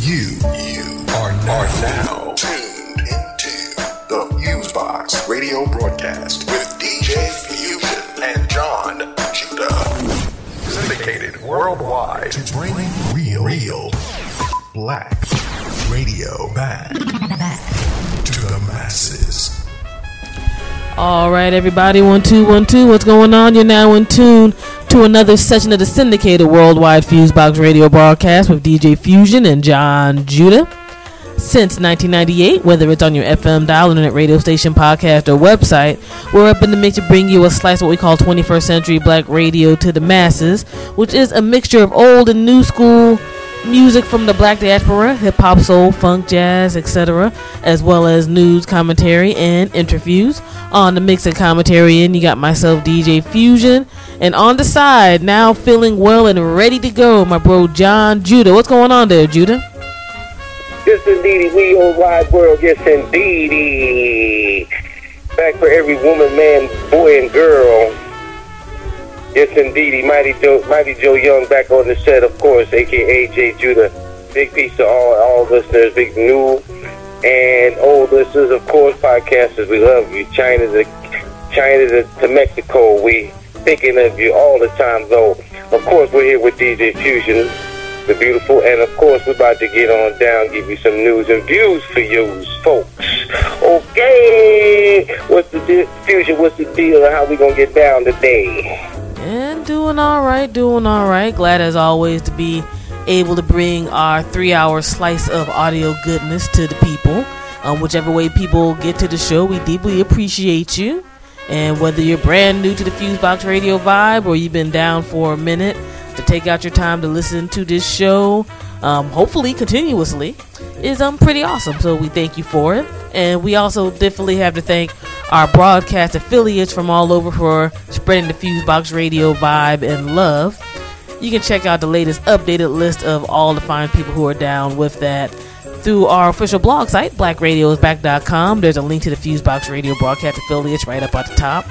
You, you are now, are now tuned into the Fusebox radio broadcast with DJ Fusion and John Judah. Syndicated worldwide to bring real, real black radio back to the masses. All right, everybody, one two one two. What's going on? You're now in tune to another session of the syndicated worldwide Fusebox radio broadcast with DJ Fusion and John Judah. Since 1998, whether it's on your FM dial, internet radio station, podcast, or website, we're up in the mix to bring you a slice of what we call 21st century black radio to the masses, which is a mixture of old and new school music from the black diaspora, hip hop, soul, funk, jazz, etc., as well as news, commentary, and interviews. On the mix and commentary and you got myself, DJ Fusion, and on the side, now feeling well and ready to go, my bro John Judah. What's going on there, Judah? Yes, indeed, we whole wide world. Yes, indeed. Back for every woman, man, boy, and girl. Yes, indeedy. Mighty Joe, Mighty Joe Young back on the set, of course, aka J Judah. Big peace to all all listeners, big new and old listeners, of course, podcasters. We love you. China to China to, to Mexico. We thinking of you all the time, though. Of course, we're here with DJ Fusion, the beautiful, and of course, we're about to get on down, give you some news and views for you folks. Okay, what's the Fusion? What's the deal? How we gonna get down today? And doing all right, doing all right. Glad as always to be able to bring our three hour slice of audio goodness to the people. Um, whichever way people get to the show, we deeply appreciate you. And whether you're brand new to the Fusebox Radio vibe or you've been down for a minute to take out your time to listen to this show, um, hopefully continuously, is um pretty awesome. So we thank you for it. And we also definitely have to thank our broadcast affiliates from all over for spreading the Fusebox Radio vibe and love. You can check out the latest updated list of all the fine people who are down with that through our official blog site, blackradiosback.com. There's a link to the Fusebox Radio broadcast affiliates right up at the top.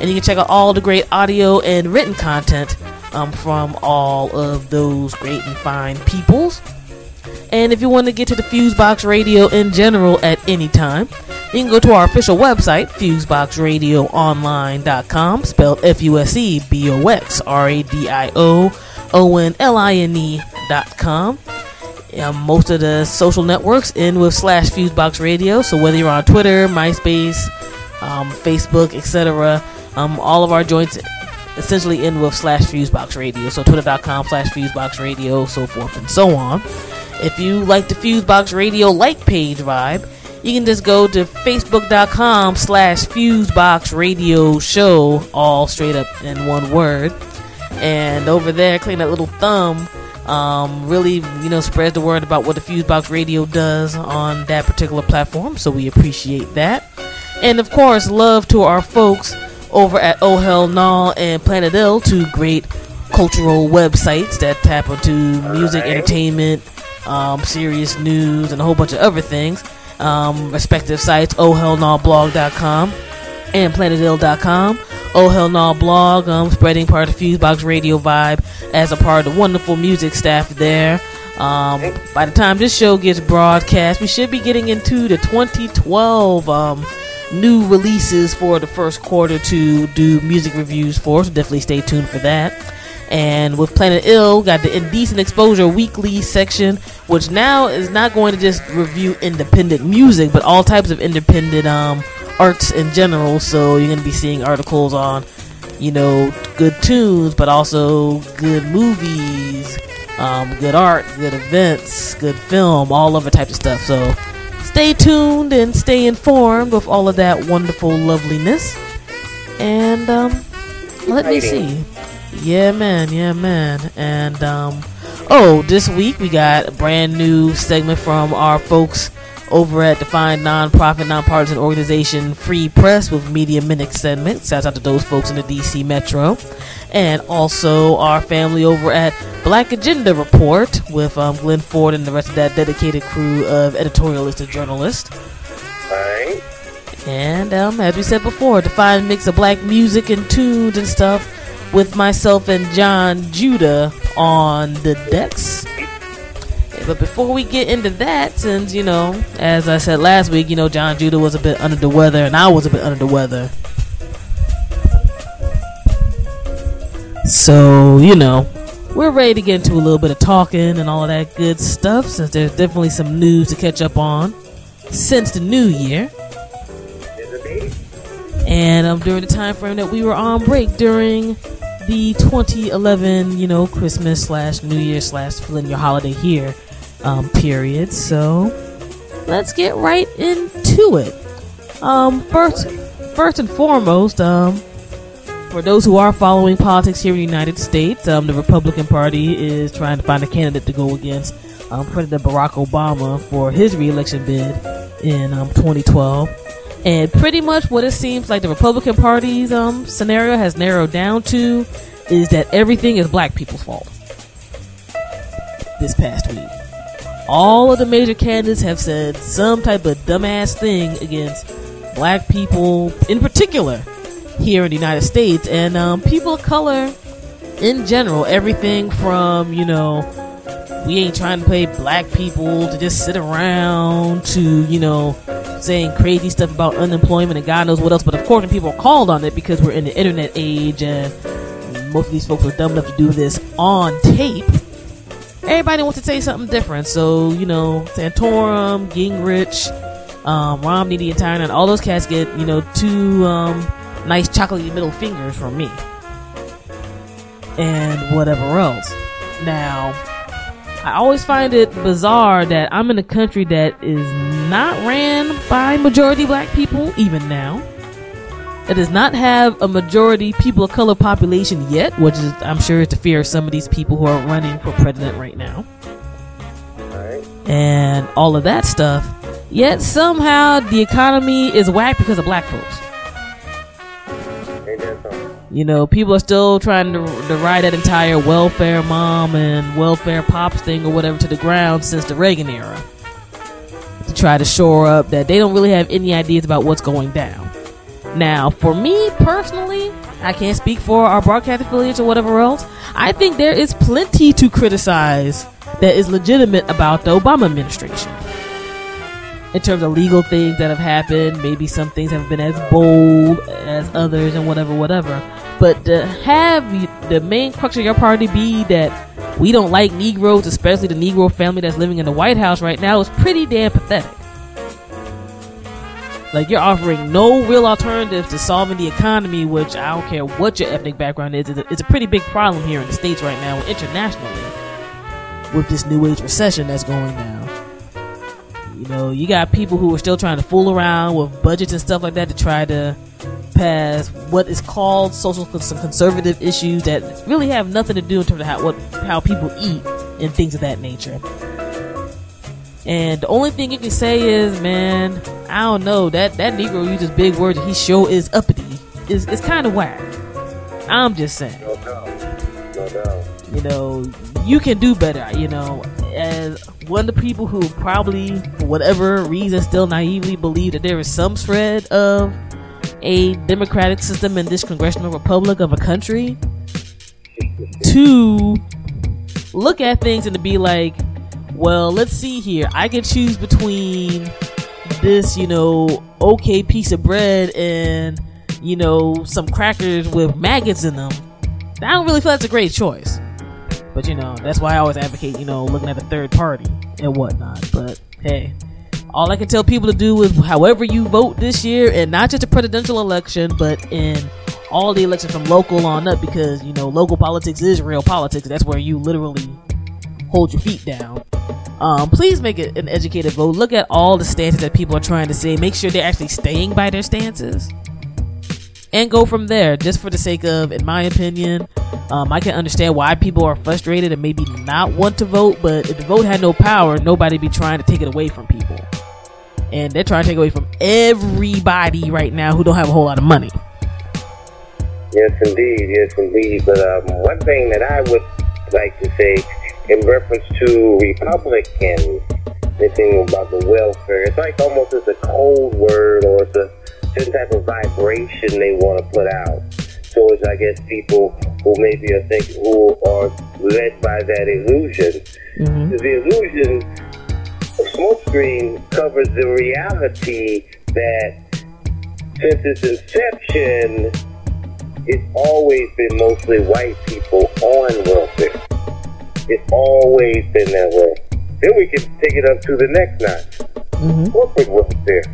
And you can check out all the great audio and written content um, from all of those great and fine peoples. And if you want to get to the Fusebox Radio in general at any time, you can go to our official website, FuseboxRadioOnline.com, spelled F U S E B O X R A D I O O N L I N E.com. Um, most of the social networks end with slash Fusebox Radio, so whether you're on Twitter, MySpace, um, Facebook, etc., um, all of our joints essentially end with slash Fusebox Radio. So twitter.com slash Fusebox Radio, so forth and so on. If you like the Fusebox Radio like page vibe, you can just go to facebook.com slash Fusebox Radio Show, all straight up in one word. And over there, clicking that little thumb, um, really, you know, spreads the word about what the Fusebox Radio does on that particular platform. So we appreciate that. And of course, love to our folks over at Oh Hell Nah and Planet Ill, two great cultural websites that tap into music, Alright. entertainment, um, serious news, and a whole bunch of other things. Um, respective sites, ohhellnawblog.com and planetill.com. Oh Hell Nah blog, um, spreading part of the Fusebox Radio vibe as a part of the wonderful music staff there. Um, by the time this show gets broadcast, we should be getting into the 2012 um, new releases for the first quarter to do music reviews for. So definitely stay tuned for that. And with Planet Ill, got the Indecent Exposure weekly section, which now is not going to just review independent music, but all types of independent um, arts in general. So you're going to be seeing articles on, you know, good tunes, but also good movies, um, good art, good events, good film, all other types of stuff. So stay tuned and stay informed with all of that wonderful loveliness. And um, let me see. Yeah, man. Yeah, man. And um, oh, this week we got a brand new segment from our folks over at the fine non-profit, nonpartisan organization Free Press with Media Minute segment. Shouts out to those folks in the DC Metro, and also our family over at Black Agenda Report with um, Glenn Ford and the rest of that dedicated crew of editorialists and journalists. Alright. And um, as we said before, the fine mix of black music and tunes and stuff with myself and John Judah on the decks. But before we get into that, since, you know, as I said last week, you know, John Judah was a bit under the weather and I was a bit under the weather. So, you know, we're ready to get into a little bit of talking and all of that good stuff since there's definitely some news to catch up on since the new year. And um, during the time frame that we were on break during the 2011, you know, Christmas slash New Year slash filling your holiday here um, period. So let's get right into it. Um, first, first and foremost, um, for those who are following politics here in the United States, um, the Republican Party is trying to find a candidate to go against um, President Barack Obama for his reelection bid in um, 2012. And pretty much what it seems like the Republican Party's um, scenario has narrowed down to is that everything is black people's fault. This past week, all of the major candidates have said some type of dumbass thing against black people, in particular, here in the United States, and um, people of color in general. Everything from you know we ain't trying to pay black people to just sit around to, you know, saying crazy stuff about unemployment and God knows what else. But of course, when people called on it because we're in the internet age and most of these folks are dumb enough to do this on tape, everybody wants to say something different. So, you know, Santorum, Gingrich, um, Romney, the entire night, all those cats get, you know, two um, nice chocolatey middle fingers from me. And whatever else. Now, I always find it bizarre that I'm in a country that is not ran by majority black people, even now. It does not have a majority people of color population yet, which is, I'm sure, is the fear of some of these people who are running for president right now. And all of that stuff. Yet somehow the economy is whacked because of black folks. You know, people are still trying to, to ride that entire welfare mom and welfare pops thing or whatever to the ground since the Reagan era. To try to shore up that they don't really have any ideas about what's going down. Now, for me personally, I can't speak for our broadcast affiliates or whatever else. I think there is plenty to criticize that is legitimate about the Obama administration in terms of legal things that have happened. Maybe some things haven't been as bold as others, and whatever, whatever. But to have the main crux of your party be that we don't like Negroes, especially the Negro family that's living in the White House right now, is pretty damn pathetic. Like you're offering no real alternatives to solving the economy, which I don't care what your ethnic background is. It's a, it's a pretty big problem here in the states right now, internationally, with this new age recession that's going down. You know, you got people who are still trying to fool around with budgets and stuff like that to try to pass what is called social some conservative issues that really have nothing to do in terms of how what how people eat and things of that nature. And the only thing you can say is, man, I don't know that that Negro uses big words. He sure is uppity. It's, is kind of whack. I'm just saying. No doubt. No doubt. You know, you can do better. You know, as one of the people who probably, for whatever reason, still naively believe that there is some shred of a democratic system in this congressional republic of a country to look at things and to be like, well, let's see here. I can choose between this, you know, okay piece of bread and, you know, some crackers with maggots in them. I don't really feel that's a great choice. But, you know, that's why I always advocate, you know, looking at the third party and whatnot. But, hey, all I can tell people to do is however you vote this year, and not just a presidential election, but in all the elections from local on up, because you know local politics is real politics. That's where you literally hold your feet down. Um, please make it an educated vote. Look at all the stances that people are trying to say. Make sure they're actually staying by their stances, and go from there. Just for the sake of, in my opinion, um, I can understand why people are frustrated and maybe not want to vote. But if the vote had no power, nobody be trying to take it away from people and they're trying to take away from everybody right now who don't have a whole lot of money. Yes, indeed. Yes, indeed. But um, one thing that I would like to say in reference to Republicans, thinking about the welfare, it's like almost it's a cold word or it's a certain type of vibration they want to put out. towards, I guess, people who maybe are think who are led by that illusion. hmm The illusion of smokescreen covers the reality that since its inception, it's always been mostly white people on welfare. It's always been that way. Then we can take it up to the next notch. hmm Corporate welfare.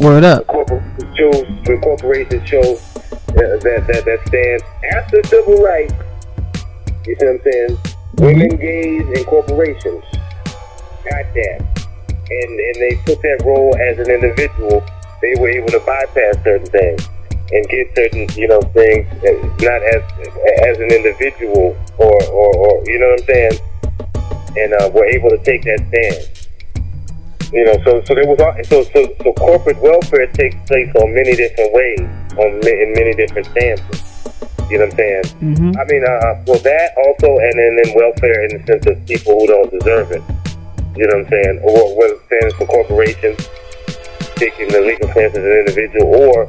Word up. Chose, when corporations chose uh, that, that, that stands after civil rights. You see what I'm saying? Women, gays, and corporations got that. And, and they took that role as an individual. They were able to bypass certain things and get certain, you know, things uh, not as as an individual or, or, or you know what I'm saying? And uh, were able to take that stand. You know, so so there was so so so corporate welfare takes place on many different ways, on in many different stances. You know what I'm saying? hmm I mean, uh, well, that also, and then, then welfare in the sense of people who don't deserve it. You know what I'm saying? Or whether it stands for corporations taking the legal stance as an individual, or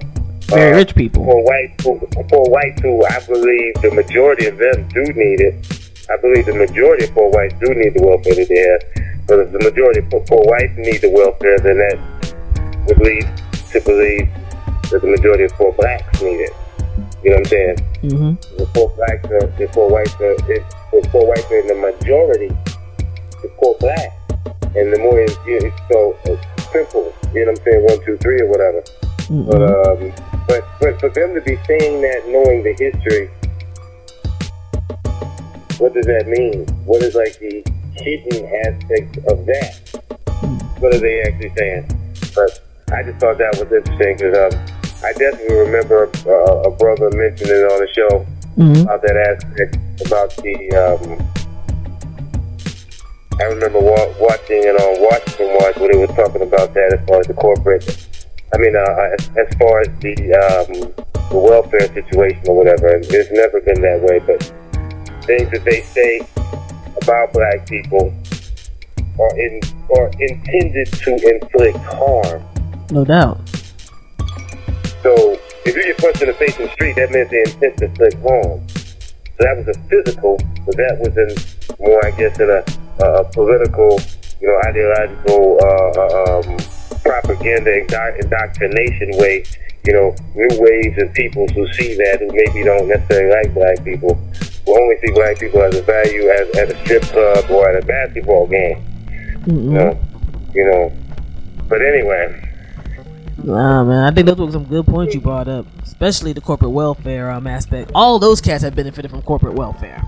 Very uh, rich people. for whites who, for whites who I believe the majority of them do need it. I believe the majority of poor whites do need the welfare that they have. But if the majority of poor- whites need the welfare, then that would lead to believe that the majority of poor blacks need it. You know what I'm saying? hmm The poor blacks are, the poor whites are, if the poor whites are in the majority, the poor blacks. And the more, it's, it's so it's simple. You know what I'm saying? One, two, three, or whatever. But um, but but for them to be saying that, knowing the history, what does that mean? What is like the hidden aspect of that? What are they actually saying? But I just thought that was interesting because um, I definitely remember uh, a brother mentioning it on the show hmm about that aspect about the. Um, I remember wa- watching it on Washington Watch when they were talking about that as far as the corporate. I mean, uh, as, as far as the um, the welfare situation or whatever. And It's never been that way, but things that they say about black people are in are intended to inflict harm. No doubt. So if you get punched in the face in the street, that meant they intent to inflict harm. So that was a physical, but that was in more, I guess, in a, a political, you know, ideological, uh, uh, um, propaganda, indo- indoctrination way. You know, new waves of people who see that who maybe don't necessarily like black people, who only see black people as a value at, at a strip club or at a basketball game. Know, you know. But anyway, Nah, man, I think those were some good points you brought up, especially the corporate welfare um, aspect. All those cats have benefited from corporate welfare.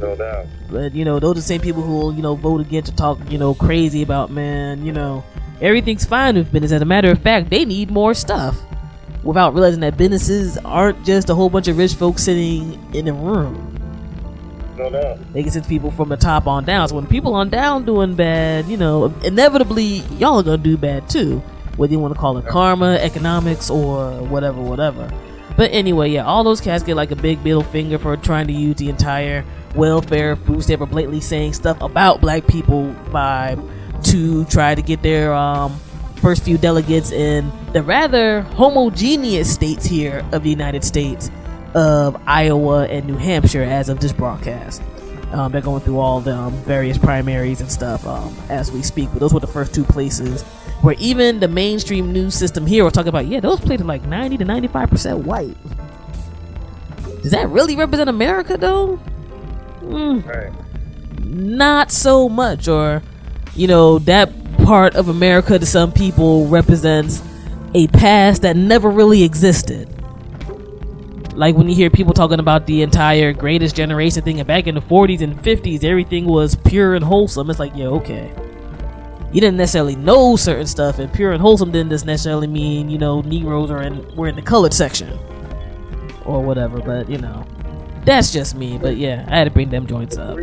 No doubt. But you know, those are the same people who will, you know vote against to talk you know crazy about man. You know, everything's fine with business. As a matter of fact, they need more stuff. Without realizing that businesses aren't just a whole bunch of rich folks sitting in a room. No doubt. They can send people from the top on down. So when people on down doing bad, you know, inevitably y'all are gonna do bad too. Whether you want to call it karma, economics, or whatever, whatever. But anyway, yeah, all those cats get like a big middle finger for trying to use the entire welfare food stamp or blatantly saying stuff about black people vibe to try to get their um, first few delegates in the rather homogeneous states here of the United States of Iowa and New Hampshire as of this broadcast. Um, they're going through all the um, various primaries and stuff um, as we speak, but those were the first two places where even the mainstream news system here were talking about, yeah, those places are like 90 to 95% white. Does that really represent America though? Mm, Right. not so much or you know that part of america to some people represents a past that never really existed. Like when you hear people talking about the entire greatest generation thing and back in the 40s and 50s everything was pure and wholesome it's like yeah okay. You didn't necessarily know certain stuff and pure and wholesome didn't just necessarily mean you know negroes are in were in the colored section or whatever but you know that's just me but yeah i had to bring them joints up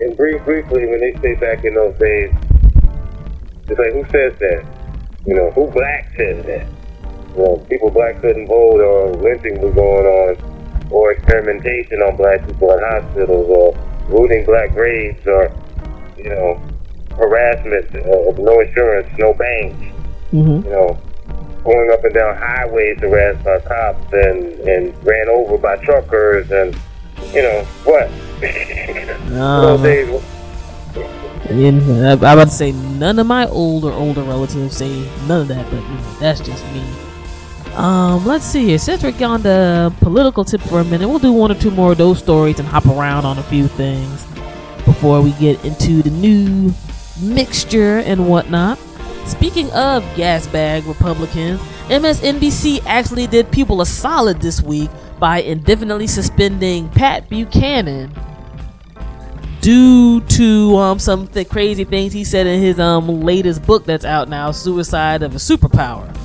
And brief, briefly, when they say back in those days, it's like, who says that? You know, who black says that? You know, people black couldn't vote or lynching was going on or experimentation on black people in hospitals or looting black graves or, you know, harassment, uh, no insurance, no banks, mm-hmm. you know. going up and down highways harassed by cops and, and ran over by truckers and, you know, what? Um, and I'm about to say none of my older older relatives say none of that, but you know, that's just me. Um, let's see here. Since we're on the political tip for a minute, we'll do one or two more of those stories and hop around on a few things before we get into the new mixture and whatnot. Speaking of gas bag Republicans, MSNBC actually did people a solid this week by indefinitely suspending Pat Buchanan due to um, some th- crazy things he said in his um, latest book that's out now, Suicide of a Superpower.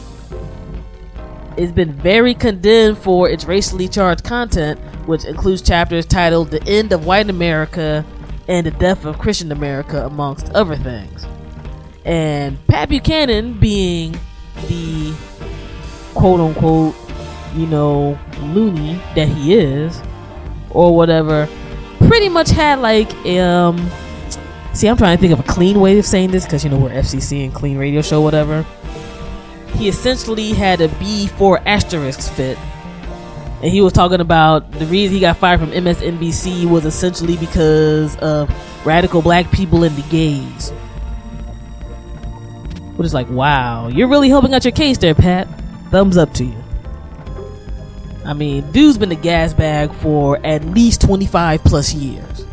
It's been very condemned for its racially charged content, which includes chapters titled The End of White America and The Death of Christian America, amongst other things. And Pat Buchanan, being the quote unquote, you know, loony that he is, or whatever, pretty much had like um see i'm trying to think of a clean way of saying this because you know we're fcc and clean radio show whatever. He essentially had a b4 asterisk fit. And he was talking about the reason he got fired from msnbc was essentially because of radical black people and the gays. Which is like wow you're really helping out your case there pat. Thumbs up to you I mean, dude's been a gas bag for at least 25 plus years.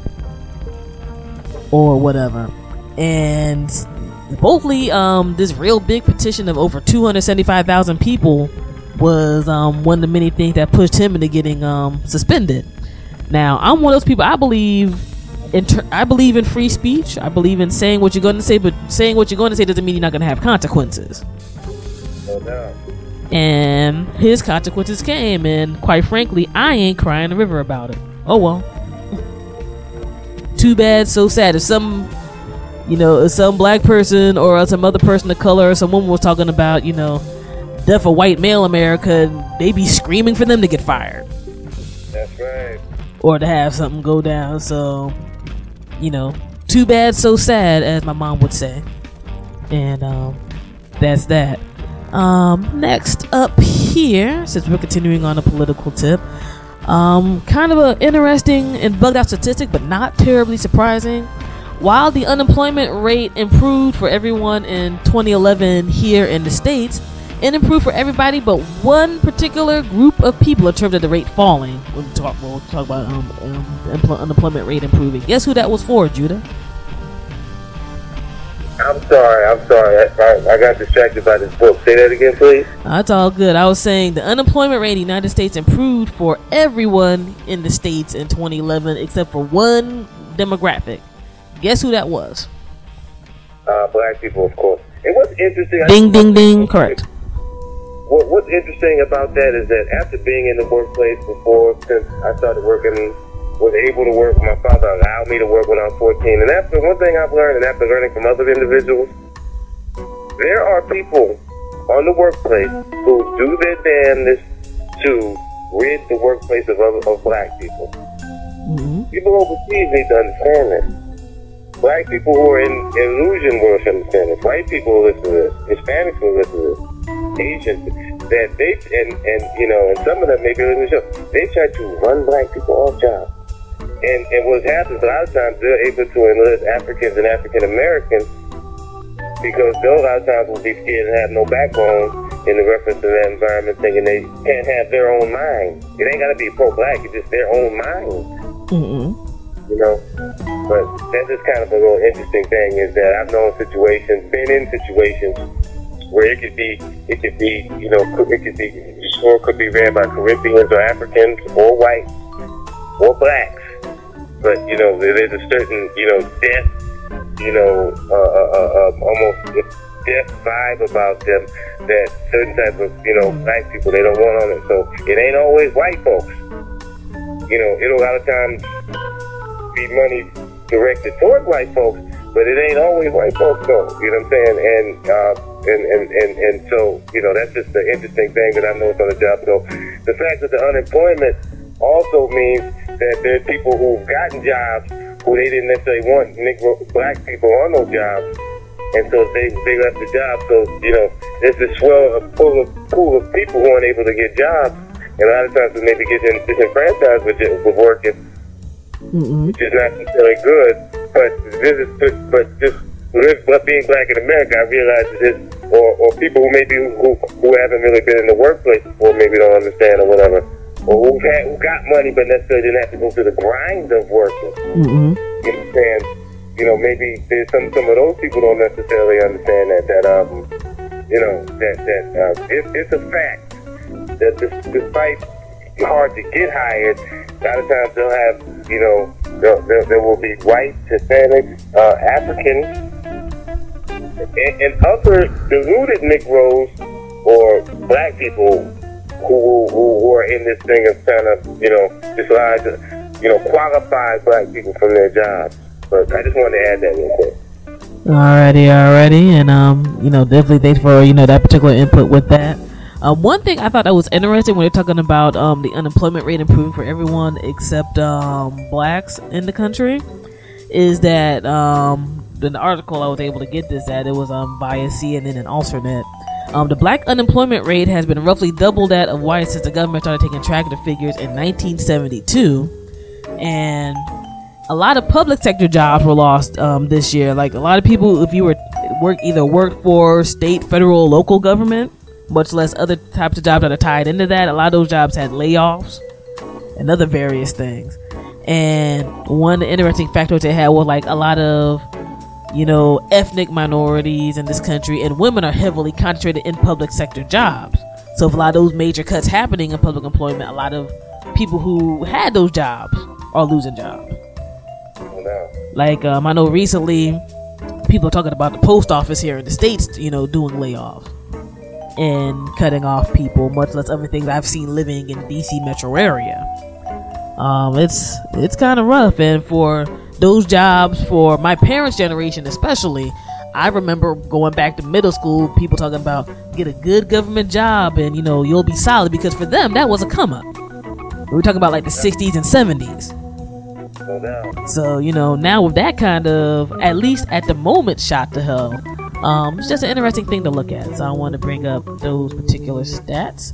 Or whatever. And supposedly, um, this real big petition of over 275,000 people was um, one of the many things that pushed him into getting um, suspended. Now, I'm one of those people, I believe. In I believe in free speech. I believe in saying what you're going to say, but saying what you're going to say doesn't mean you're not going to have consequences. And his consequences came and quite frankly i ain't crying the river about it. Oh well. Too bad so sad. If some you know if some black person or some other person of color or some woman was talking about you know death of white male america they'd be screaming for them to get fired. That's right. or to have something go down so you know too bad so sad as my mom would say. And um that's that um next up here since we're continuing on a political tip um kind of an interesting and bugged out statistic but not terribly surprising. While the unemployment rate improved for everyone in 2011 here in the states it improved for everybody but one particular group of people in terms of the rate falling. We'll talk, we'll talk about um, um, unemployment rate improving. Guess who that was for judah I'm sorry. I'm sorry. I, I, I got distracted by this book. Say that again, please. That's all good. I was saying the unemployment rate in the United States improved for everyone in the states in 2011 except for one demographic. Guess who that was? Uh, black people, of course. And what's interesting? Ding, ding, ding. Correct. What, what's interesting about that is that after being in the workplace before, since I started working, was able to work, my father allowed me to work when I was 14. And after one thing I've learned, and after learning from other individuals, there are people on the workplace who do their damnedest to rid the workplace of other of black people. hmm People overseas need to understand this. Black people who are in illusion will understand this. White people will listen to this. Hispanics will listen to this. Asians that they and and you know and some of them maybe listen to the show. They try to run black people off jobs. And and what happens a lot of times they're able to enlist Africans and African Americans because those a lot of times will be scared and have no backbone in the reference to that environment, thinking they can't have their own mind. It ain't gotta be pro-black; it's just their own mind hmm you know. But that's just kind of a little interesting thing is that I've known situations, been in situations where it could be, it could be, you know, it could be, or it could be ran by Caribbeans or Africans or whites or blacks. But you know, there's a certain, you know, death, you know, uh, uh, uh, uh, almost death vibe about them that certain type of, you know, black people they don't want on it. So it ain't always white folks you know, it'll a lot of times be money directed toward white folks, but it ain't always white folks though. You know what I'm saying? And uh, and, and and and so you know that's just the interesting thing that I noticed on the job. So the fact that the unemployment also means that there are people who've gotten jobs who they didn't necessarily want Negro black people on those jobs and so they they left the job. So you know, there's this swell of pool of pool of people who aren't able to get jobs, and a lot of times they maybe get disenfranchised with with working, Mm-mm. which is not necessarily good. But this is but just but being black in America, I realize that this or or people who maybe who who haven't really been in the workplace before maybe don't understand or whatever. Or who had who got money but necessarily didn't have to go through the grind of working. Mm-mm. You know what You know, maybe there's some some of those people don't necessarily understand that that um you know that that uh, it, it's a fact that this, despite hard to get hired, a lot of times they'll have you know there, there, there will be white, Hispanic, uh, African, and, and other deluded Negroes or black people who, who who are in this thing of trying to you know dislodge you know qualify black people from their jobs. But I just wanted to add that real quick. Alrighty, alrighty, and um, you know, definitely thanks for you know that particular input with that. Um, one thing I thought that was interesting when you're talking about um, the unemployment rate improving for everyone except um, blacks in the country is that um, in the article I was able to get this at it was um, via CNN and Alternet. Um, the black unemployment rate has been roughly double that of whites since the government started taking track of the figures in 1972, and a lot of public sector jobs were lost um, this year. Like a lot of people, if you were work either work for state, federal, local government, much less other types of jobs that are tied into that, a lot of those jobs had layoffs and other various things. And one interesting factor they had was like a lot of you know ethnic minorities in this country and women are heavily concentrated in public sector jobs. So if a lot of those major cuts happening in public employment, a lot of people who had those jobs are losing jobs. Like um, I know recently, people are talking about the post office here in the states, you know, doing layoffs and cutting off people, much less other things I've seen living in DC metro area. Um, it's it's kind of rough, and for those jobs, for my parents' generation especially, I remember going back to middle school, people talking about get a good government job and you know you'll be solid because for them that was a come up. We were talking about like the 60s and 70s. No doubt. So, you know, now with that kind of, at least at the moment, shot to hell, um, it's just an interesting thing to look at. So I want to bring up those particular stats.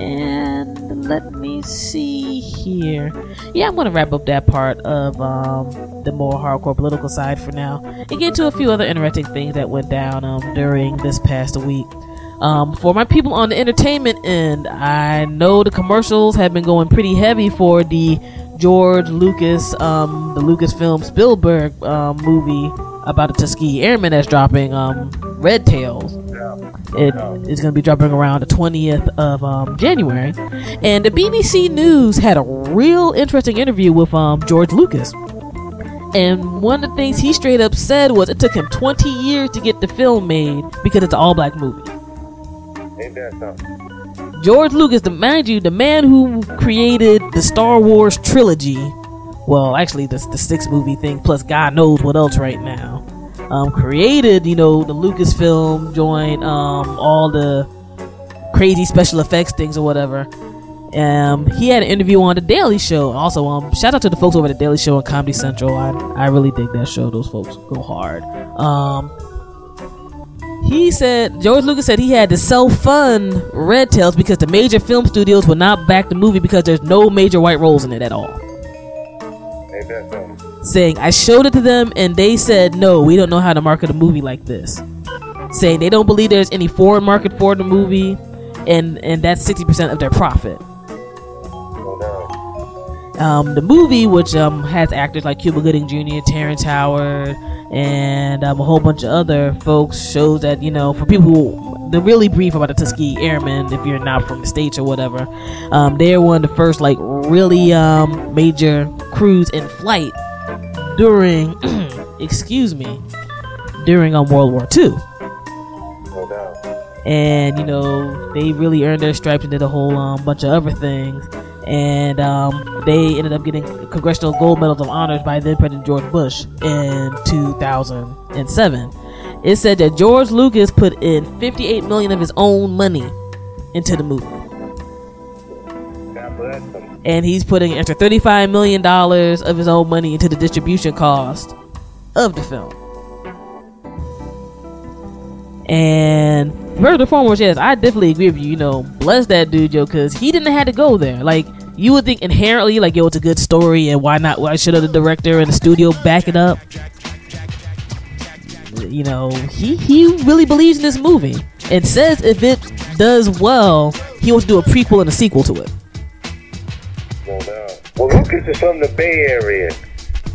And let me see here. Yeah, I'm going to wrap up that part of um, the more hardcore political side for now and get to a few other interesting things that went down um, during this past week. Um, for my people on the entertainment end, I know the commercials have been going pretty heavy for the George Lucas, um, the Lucasfilm Spielberg um, movie about the Tuskegee Airmen that's dropping, um, Red Tails. It is going to be dropping around the 20th of um, January. And the BBC News had a real interesting interview with um, George Lucas. And one of the things he straight up said was it took him 20 years to get the film made because it's an all black movie. Ain't that something? George Lucas, the mind you, the man who created the Star Wars trilogy, well, actually, the the six movie thing, plus God knows what else right now, um, created you know the Lucasfilm joint, um, all the crazy special effects things or whatever. Um, he had an interview on the Daily Show. Also, um, shout out to the folks over at the Daily Show on Comedy Central. I I really dig that show. Those folks go hard. Um, he said George Lucas said he had to self-fund Red Tails because the major film studios would not back the movie because there's no major white roles in it at all. Saying I showed it to them and they said no, we don't know how to market a movie like this. Saying they don't believe there's any foreign market for the movie, and and that's sixty percent of their profit. Um, the movie, which um, has actors like Cuba Gooding Jr., Terrence Howard, and um, a whole bunch of other folks, shows that you know for people who the really brief about the Tuskegee Airmen, if you're not from the states or whatever, um, they're one of the first like really um, major crews in flight during, excuse me, during um, World War II No doubt. and you know they really earned their stripes and did a whole um, bunch of other things and um, they ended up getting congressional gold medals of honors by then president george bush in 2007 it said that george lucas put in 58 million of his own money into the movie and he's putting extra 35 million dollars of his own money into the distribution cost of the film And first and foremost, yes, I definitely agree with you. You know, bless that dude, yo, because he didn't have to go there. Like you would think inherently, like yo, it's a good story, and why not? Why should the director and the studio back it up? You know, he he really believes in this movie and says if it does well, he wants to do a prequel and a sequel to it. No. Well, Lucas is from the Bay Area,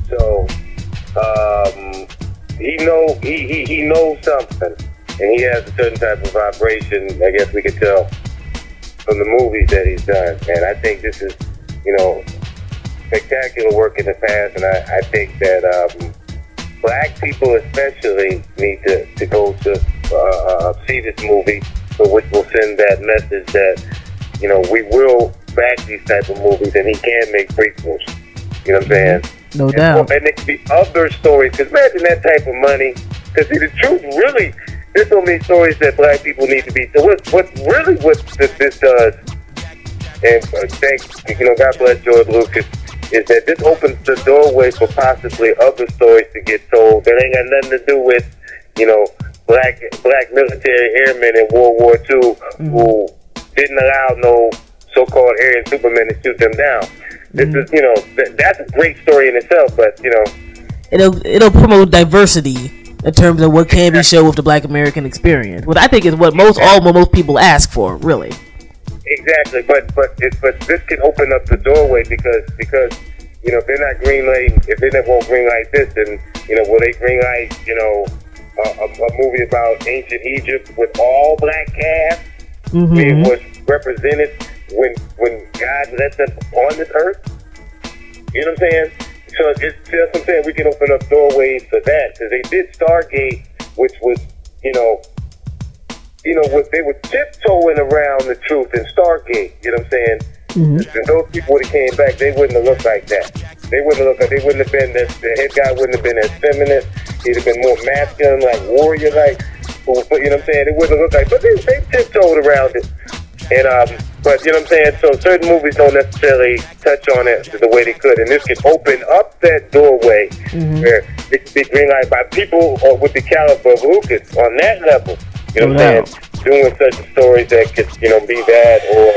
so um, he know he, he he knows something, and he has a certain type of vibration. I guess we could tell from the movies that he's done, and I think this is, you know, spectacular work in the past, and I, I think that um, black people especially need to, to go to uh, uh, see this movie, for which will send that message that, you know, we will back these type of movies, and he can make prequels. You know what I'm saying? No And- doubt. And it could be other stories. Because imagine that type of money. Because see, the truth really, there's so many stories that black people need to be. So what, what really what this, this does, and uh, thank you know, God bless George Lucas, is that this opens the doorway for possibly other stories to get told that ain't got nothing to do with, you know, black black military airmen in World War II who didn't allow no so-called Aryan Supermen to shoot them down. This is, you know, th- that's a great story in itself, but you know, It'll it'll promote diversity in terms of what can be shown with the Black American experience, what I think is what most all most people ask for, really. Exactly, but but it, but this can open up the doorway because because you know if they're not green lighting if they never won't green light this then you know will they green light you know a, a, a movie about ancient Egypt with all black cast Mm-hmm. it was represented when when God let them on this earth. You know what I'm saying? So it's what I'm saying. We can open up doorways for that because they did Stargate, which was you know you know, what they were tiptoeing around the truth in Stargate. You know what I'm saying? Mm-hmm. If those people would have came back, they wouldn't have looked like that. They wouldn't have looked like they wouldn't have been as the head guy wouldn't have been as feminine. He'd have been more masculine, like warrior like. But you know what I'm saying? It wouldn't have looked like, but they they tiptoed around it. And um, but you know what I'm saying? So certain movies don't necessarily touch on it the way they could, and this can open up that doorway where it can be green light by people or with the caliber of Lucas on that level. You know what I'm Wow. saying? Doing such stories that could you know be that or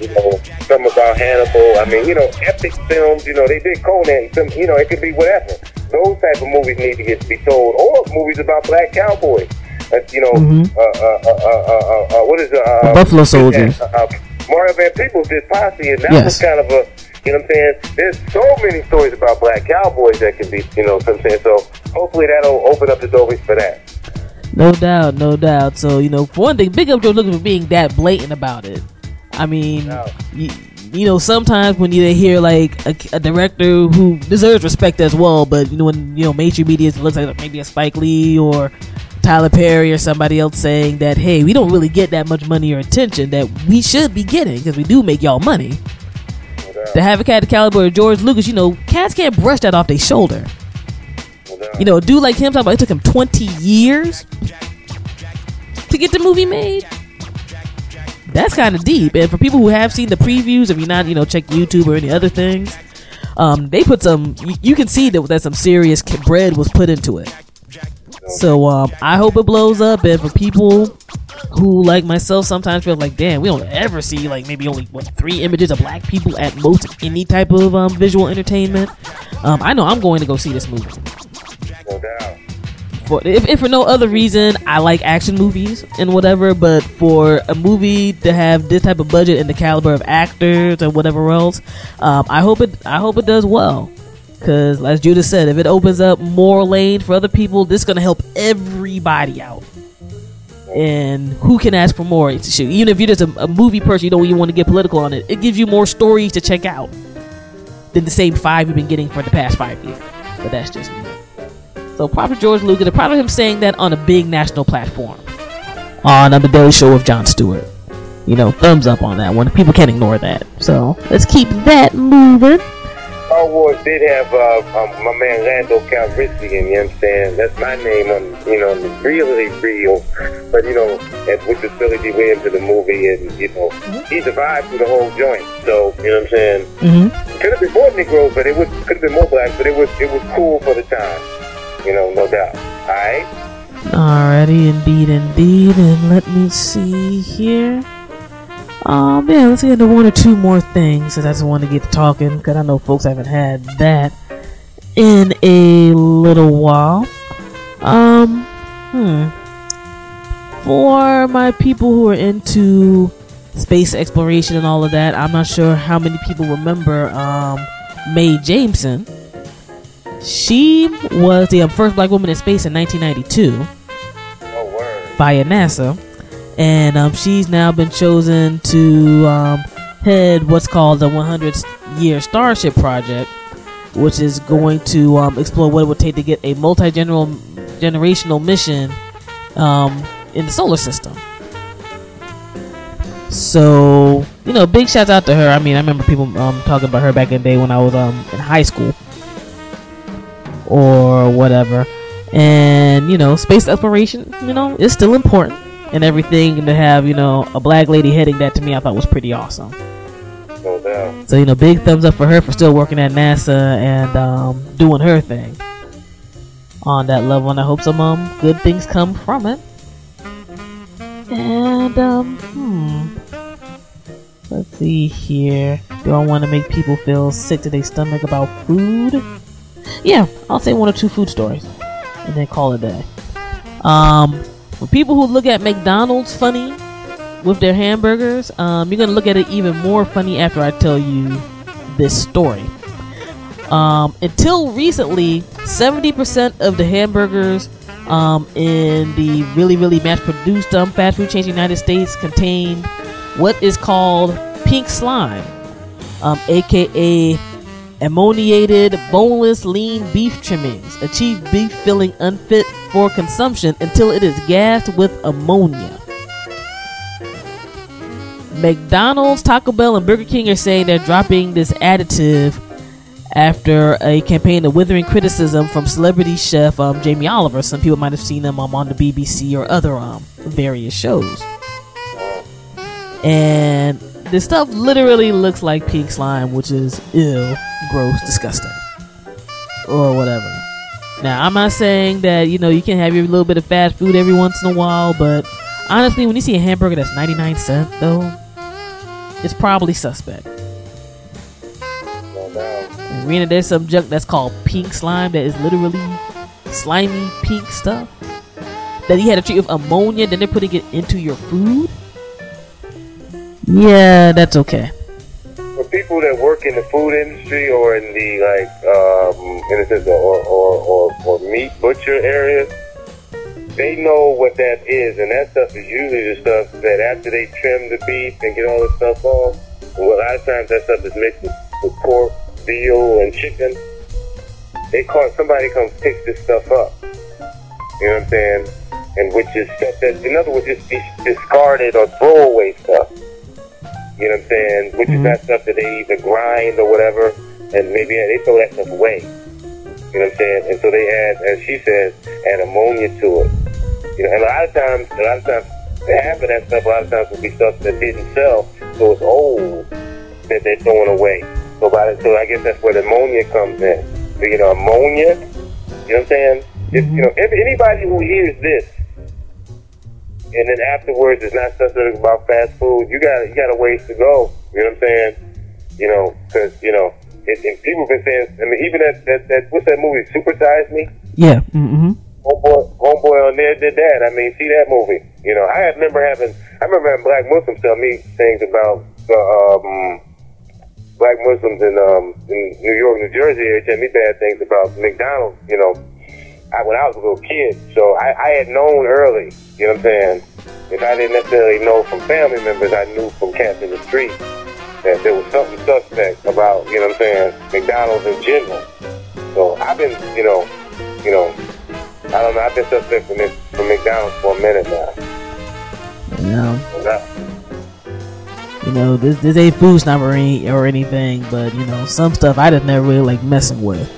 you know some about Hannibal. I mean, you know, epic films. You know, they did Conan. Some, you know, it could be whatever. Those type of movies need to get to be told, or movies about black cowboys. Uh, you know, Mhm. uh, uh, uh, uh, uh, uh, what is it? Uh, Buffalo Soldiers. Uh, uh, Mario Van Peebles did Posse, and that Yes. was kind of a, you know what I'm saying? There's so many stories about black cowboys that can be, you know what I'm saying? So hopefully that'll open up the doorways for that. No doubt, no doubt. So you know, for one thing, big up George Lucas for being that blatant about it. I mean, No. you, you know, sometimes when you hear like a, a director who deserves respect as well, but you know, when you know major media looks like maybe a Spike Lee or Tyler Perry or somebody else saying that, hey, we don't really get that much money or attention that we should be getting because we do make y'all money. No. To have a cat the caliber of George Lucas, you know, cats can't brush that off their shoulder. No. You know, a dude like him talking about it took him 20 years to get the movie made. That's kind of deep. And for people who have seen the previews, if you're not, you know, check YouTube or any other things, um, they put some. You, you can see that that some serious bread was put into it. So um, I hope it blows up. And for people who, like myself, sometimes feel like, damn, we don't ever see like maybe only what three images of black people at most any type of um, visual entertainment. Um, I know I'm going to go see this movie no doubt. for if, if for no other reason I like action movies and whatever, but for a movie to have this type of budget and the caliber of actors and whatever else, um, I hope it I hope it does well. Cause as Judah said, if it opens up more lane for other people, this is gonna help everybody out. And who can ask for more? Shoot, even if you're just a, a movie person, you don't even want to get political on it. It gives you more stories to check out than the same five you've been getting for the past five years. But that's just me. So proper George Lucas, and proud him saying that on a big national platform. On the Daily Show with Jon Stewart. You know, thumbs up on that one. People can't ignore that. So let's keep that moving. Star Wars did have uh, um, my man Lando Calrissian, you know what I'm saying? That's my name on, you know, really real. But, you know, and with the Billy Dee Williams in the movie, and, you know, he survived through the whole joint. So, you know what I'm saying? Mm-hmm. Could have been more Negroes, but it was could have been more black, but it was it was cool for the time. You know, no doubt. Alright? Alrighty, indeed, indeed. And let me see here. Um, yeah, let's get into one or two more things since I just want to get to talking because I know folks haven't had that in a little while. Um, hmm. For my people who are into space exploration and all of that, I'm not sure how many people remember um, Mae Jemison. She was the um, first black woman in space in 1992 Oh, word. by NASA, and um, she's now been chosen to um, head what's called the 100 Year Starship Project, which is going to um, explore what it would take to get a multi generational mission um, in the solar system. So, you know, big shout out to her. I mean, I remember people um, talking about her back in the day when I was um, in high school or whatever. And, you know, space exploration, you know, is still important and everything. And to have, you know, a black lady heading that to me, I thought was pretty awesome. No doubt. So, you know, big thumbs up for her for still working at NASA and um, doing her thing on that level. And I hope some um, good things come from it. And, um, hmm. Let's see here. Do I want to make people feel sick to their stomach about food? Yeah, I'll say one or two food stories and then call it a day. Um, for people who look at McDonald's funny with their hamburgers, um, you're gonna look at it even more funny after I tell you this story. Um, until recently, 70% of the hamburgers um, in the really, really mass-produced um, fast food chains in the United States contained what is called pink slime, um, aka ammoniated, boneless, lean beef trimmings. Achieve beef filling unfit for consumption until it is gassed with ammonia. McDonald's, Taco Bell, and Burger King are saying they're dropping this additive after a campaign of withering criticism from celebrity chef um, Jamie Oliver. Some people might have seen him um, on the BBC or other um, various shows. And this stuff literally looks like pink slime, which is ill, gross, disgusting, or whatever. Now, I'm not saying that you know you can have your little bit of fast food every once in a while, but honestly, when you see a hamburger that's 99 cent though, it's probably suspect. And Rena, there's some junk that's called pink slime that is literally slimy pink stuff that you had to treat with ammonia, then they're putting it into your food. Yeah, that's okay. People that work in the food industry or in the like, um, in a sense, or or, or or meat butcher areas, they know what that is, and that stuff is usually the stuff that after they trim the beef and get all the stuff off. Well, a lot of times that stuff is mixed with, with pork, veal, and chicken. They call somebody comes pick this stuff up. You know what I'm saying? And which is stuff that, in other words, just discarded or throwaway stuff. You know what I'm saying? Which is Mhm. that stuff that they either grind or whatever, and maybe they throw that stuff away. You know what I'm saying? And so they add, as she says, add ammonia to it. You know, and a lot of times, a lot of times, half of that stuff, a lot of times will be stuff that didn't sell, so it's old that they're throwing away. So by the, so I guess that's where the ammonia comes in. So, you know, ammonia. You know what I'm saying? If, you know, if anybody who hears this and then afterwards it's not sensitive about fast food, you got you got a ways to go. You know what I'm saying? You know, because you know, and, and people have been saying. I mean, even that that, that what's that movie? Supersize Me. Yeah. Mm-hmm. Homeboy, homeboy on there did that. I mean, see that movie. You know, I remember having, I remember having black Muslims tell me things about the um, black Muslims in um, in New York, New Jersey. They tell me bad things about McDonald's. You know, I, when I was a little kid, so I, I had known early. You know what I'm saying? If I didn't necessarily know from family members, I knew from cats in the street that there was something suspect about, you know what I'm saying, McDonald's in general. So I've been, you know, you know, I don't know, I've been suspect from, this, from McDonald's for a minute now. You know, you know, this this ain't food snobbery or anything, but you know, some stuff I just never really like messing with.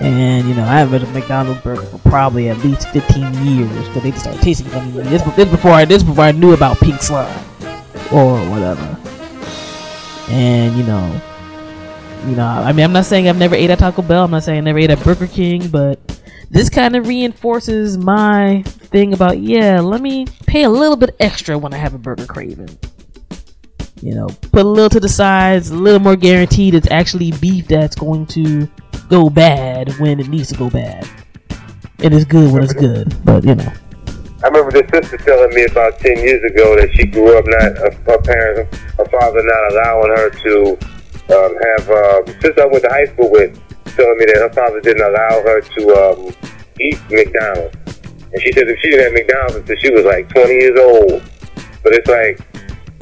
And you know, I haven't had a McDonald's burger for probably at least 15 years, but they started tasting funny. to me. This, this before I this before I knew about pink slime or whatever. And you know, you know, I mean, I'm not saying I've never ate at Taco Bell. I'm not saying I never ate at Burger King, but this kind of reinforces my thing about yeah, let me pay a little bit extra when I have a burger craving. You know, put a little to the sides, a little more guaranteed it's actually beef that's going to go bad when it needs to go bad. It is good when it's good, but you know. I remember this sister telling me about 10 years ago that she grew up not, her parents, her father not allowing her to um, have, um, sister I went to high school with, telling me that her father didn't allow her to um, eat McDonald's. And she said if she didn't have McDonald's until she was like 20 years old. But it's like,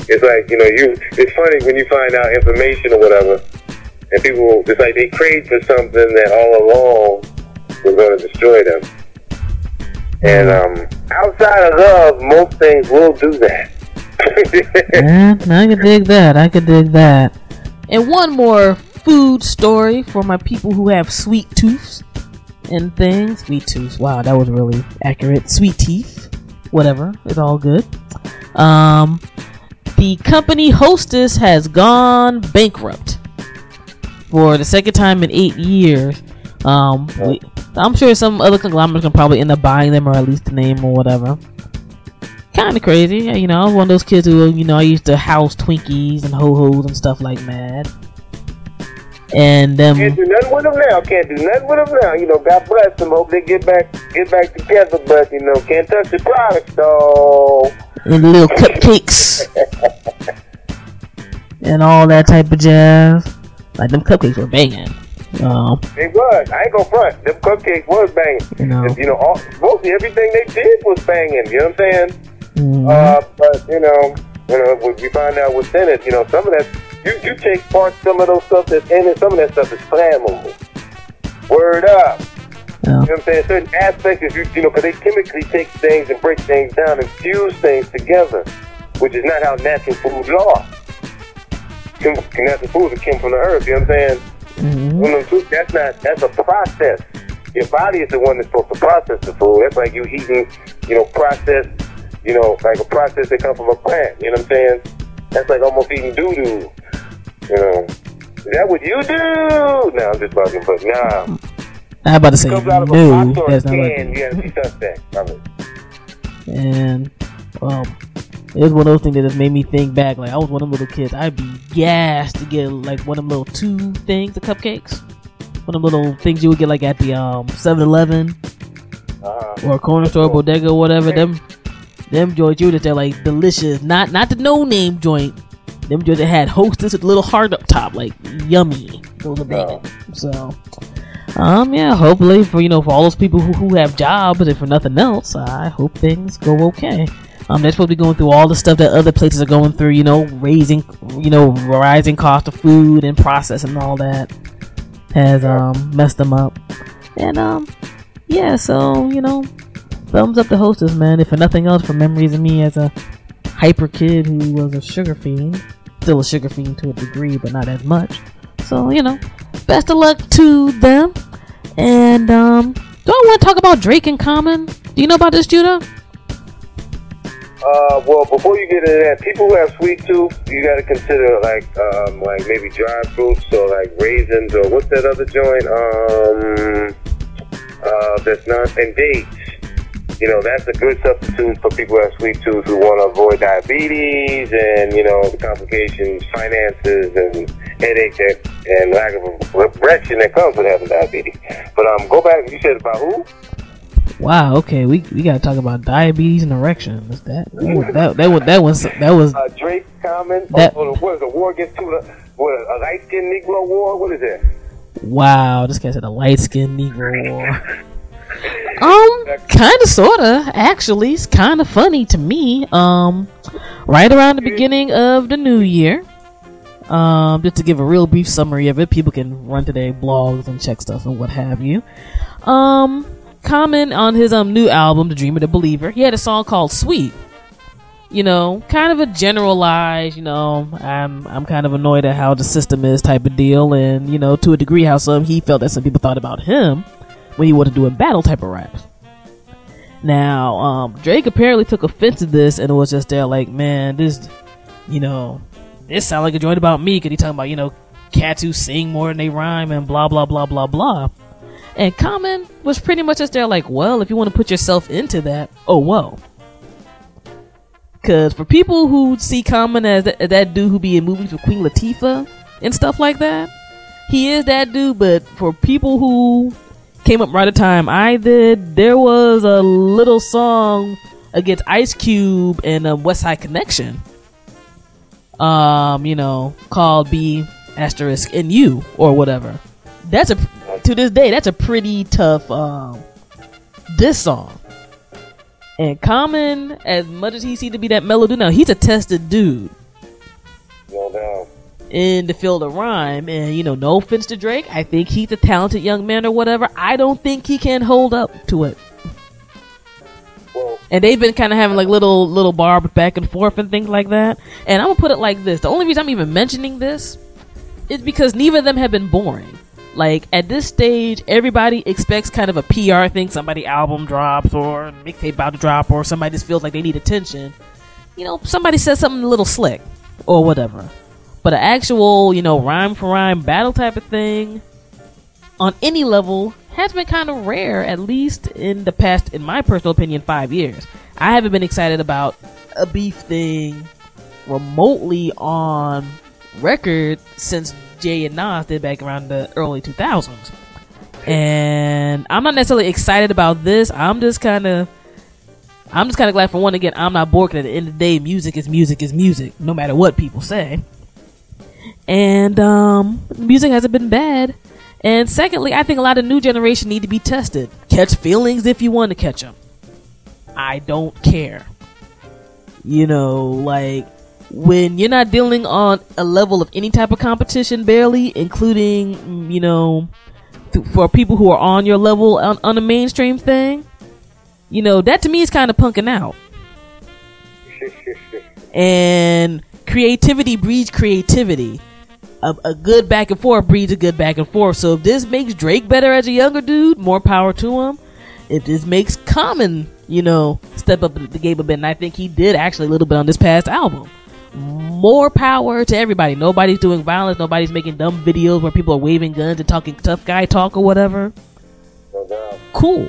it's like, you know, you, it's funny when you find out information or whatever, and people, it's like they crave for something that all along was going to destroy them. And um, outside of love, most things will do that. yeah, I could dig that. I could dig that. And one more food story for my people who have sweet tooths and things. Sweet tooths. Wow, that was really accurate. Sweet teeth. Whatever. It's all good. Um, the company Hostess has gone bankrupt for the second time in eight years. Um, we, I'm sure some other conglomerates can probably end up buying them or at least the name or whatever. Kind of crazy, you know. I was one of those kids who, you know, I used to house Twinkies and ho hos and stuff like mad. And them. Can't do nothing with them now. Can't do nothing with them now. You know, God bless them. Hope they get back, get back together. But you know, can't touch the products though. And little cupcakes. and all that type of jazz. Like them cupcakes were banging. Um, It was. I ain't gonna front. Them cupcakes was banging. You know. You know, all, mostly everything they did was banging. You know what I'm saying? mhm. Uh, but you know, you know, when we find out what's in it, you know, some of that you you take part some of those stuff that's in it. Some of that stuff is flammable. Word up. yeah. You know what I'm saying? Certain aspects, if you you know, because they chemically take things and break things down and fuse things together, which is not how natural foods are. Chem- Natural foods are came from the earth. You know what I'm saying? Mhm. Food- that's not that's a process. Your body is the one that's supposed to process the food. That's like you eating, you know, processed, you know, like a process that comes from a plant. You know what I'm saying? That's like almost eating doo doo. You know, is that what you do? No, I'm just bugging, but nah. I'm about to say Comes out of a no. box or a That's not can. like You gotta be suspect. And um, it was one of those things that just made me think back. Like I was one of them little kids. I'd be gassed to get like one of them little two things, the cupcakes. One of them little things you would get like at the um 7-Eleven Uh-huh. or corner store, bodega, or whatever. Them them joints you that they're like delicious. Not not the no name joint. Them joints that had hostess with a little heart up top, like yummy. Those are banging. So. Um, yeah, hopefully for, you know, for all those people who, who have jobs and for nothing else, I hope things go okay. Um, they're supposed to be going through all the stuff that other places are going through, you know, raising, you know, rising cost of food and processing and all that has, um, messed them up. And, um, yeah, so, you know, thumbs up to Hostess, man. If for nothing else, for memories of me as a hyper kid who was a sugar fiend. Still a sugar fiend to a degree, but not as much. So, you know, best of luck to them. And, um, do I want to talk about Drake and Common? Do you know about this, Judah? Uh, well, before you get into that, people who have sweet tooth, you got to consider like, um, like maybe dried fruits or like raisins or what's that other joint? Um, uh, that's not and dates. You know, that's a good substitute for people who have sweet tooth who want to avoid diabetes and you know the complications, finances, and headache that and lack of erection that comes with having diabetes. But um, go back. You said about who? Wow. Okay, we we gotta talk about diabetes and erections. That that that that was that was that was Uh, Drake Common. That- oh, what is the war against two? What a light skinned Negro war? What is that? wow. This guy said a light skinned Negro war. Um, kind of, sorta. Actually, it's kind of funny to me. Um, right around the beginning of the new year. Um, just to give a real brief summary of it, people can run to their blogs and check stuff and what have you. Um, Common on his um new album, The Dreamer, The Believer. He had a song called Sweet. You know, kind of a generalized, you know, I'm I'm kind of annoyed at how the system is type of deal, and you know, to a degree, how some he felt that some people thought about him when he wanted to do a battle type of rap. Now, um, Drake apparently took offense to this and was just there like, man, this, you know, this sound like a joint about me. Cause he talking about, you know, cats who sing more than they rhyme and blah, blah, blah, blah, blah. And Common was pretty much just there, like, well, if you want to put yourself into that, oh well. Because for people who see Common as that, that dude who be in movies with Queen Latifah and stuff like that, he is that dude. But for people who came up right at the time I did, there was a little song against Ice Cube and a Westside Connection. Um, you know, called B asterisk and you or whatever. That's a to this day that's a pretty tough um this song. And Common, as much as he seemed to be that mellow dude, now he's a tested dude. No doubt. In the field of rhyme, and you know, no offense to Drake, I think he's a talented young man or whatever. I don't think he can hold up to it. Well, and they've been kind of having like little little barbs back and forth and things like that. And I'm gonna put it like this: the only reason I'm even mentioning this is because neither of them have been boring. Like at this stage, everybody expects kind of a PR thing. Somebody album drops or mixtape about to drop, or somebody just feels like they need attention. You know, somebody says something a little slick or whatever. But an actual, you know, rhyme for rhyme battle type of thing on any level has been kind of rare, at least in the past, in my personal opinion, five years. I haven't been excited about a beef thing remotely on record since Jay and Nas did back around the early 2000s. And I'm not necessarily excited about this. I'm just kind of, I'm just kind of glad for one again, I'm not bored. At the end of the day, music is music is music, no matter what people say. And um, music hasn't been bad. And secondly, I think a lot of new generation need to be tested. Catch feelings if you want to catch them. I don't care. You know, like when you're not dealing on a level of any type of competition, barely, including mm, you know, th- for people who are on your level on, on a mainstream thing. You know, that to me is kind of punking out. and creativity breeds creativity. A, a good back and forth breeds a good back and forth. So if this makes Drake better as a younger dude, more power to him. If this makes Common, you know, step up the game a bit, and I think he did actually a little bit on this past album. More power to everybody. Nobody's doing violence. Nobody's making dumb videos where people are waving guns and talking tough guy talk or whatever. no. Cool.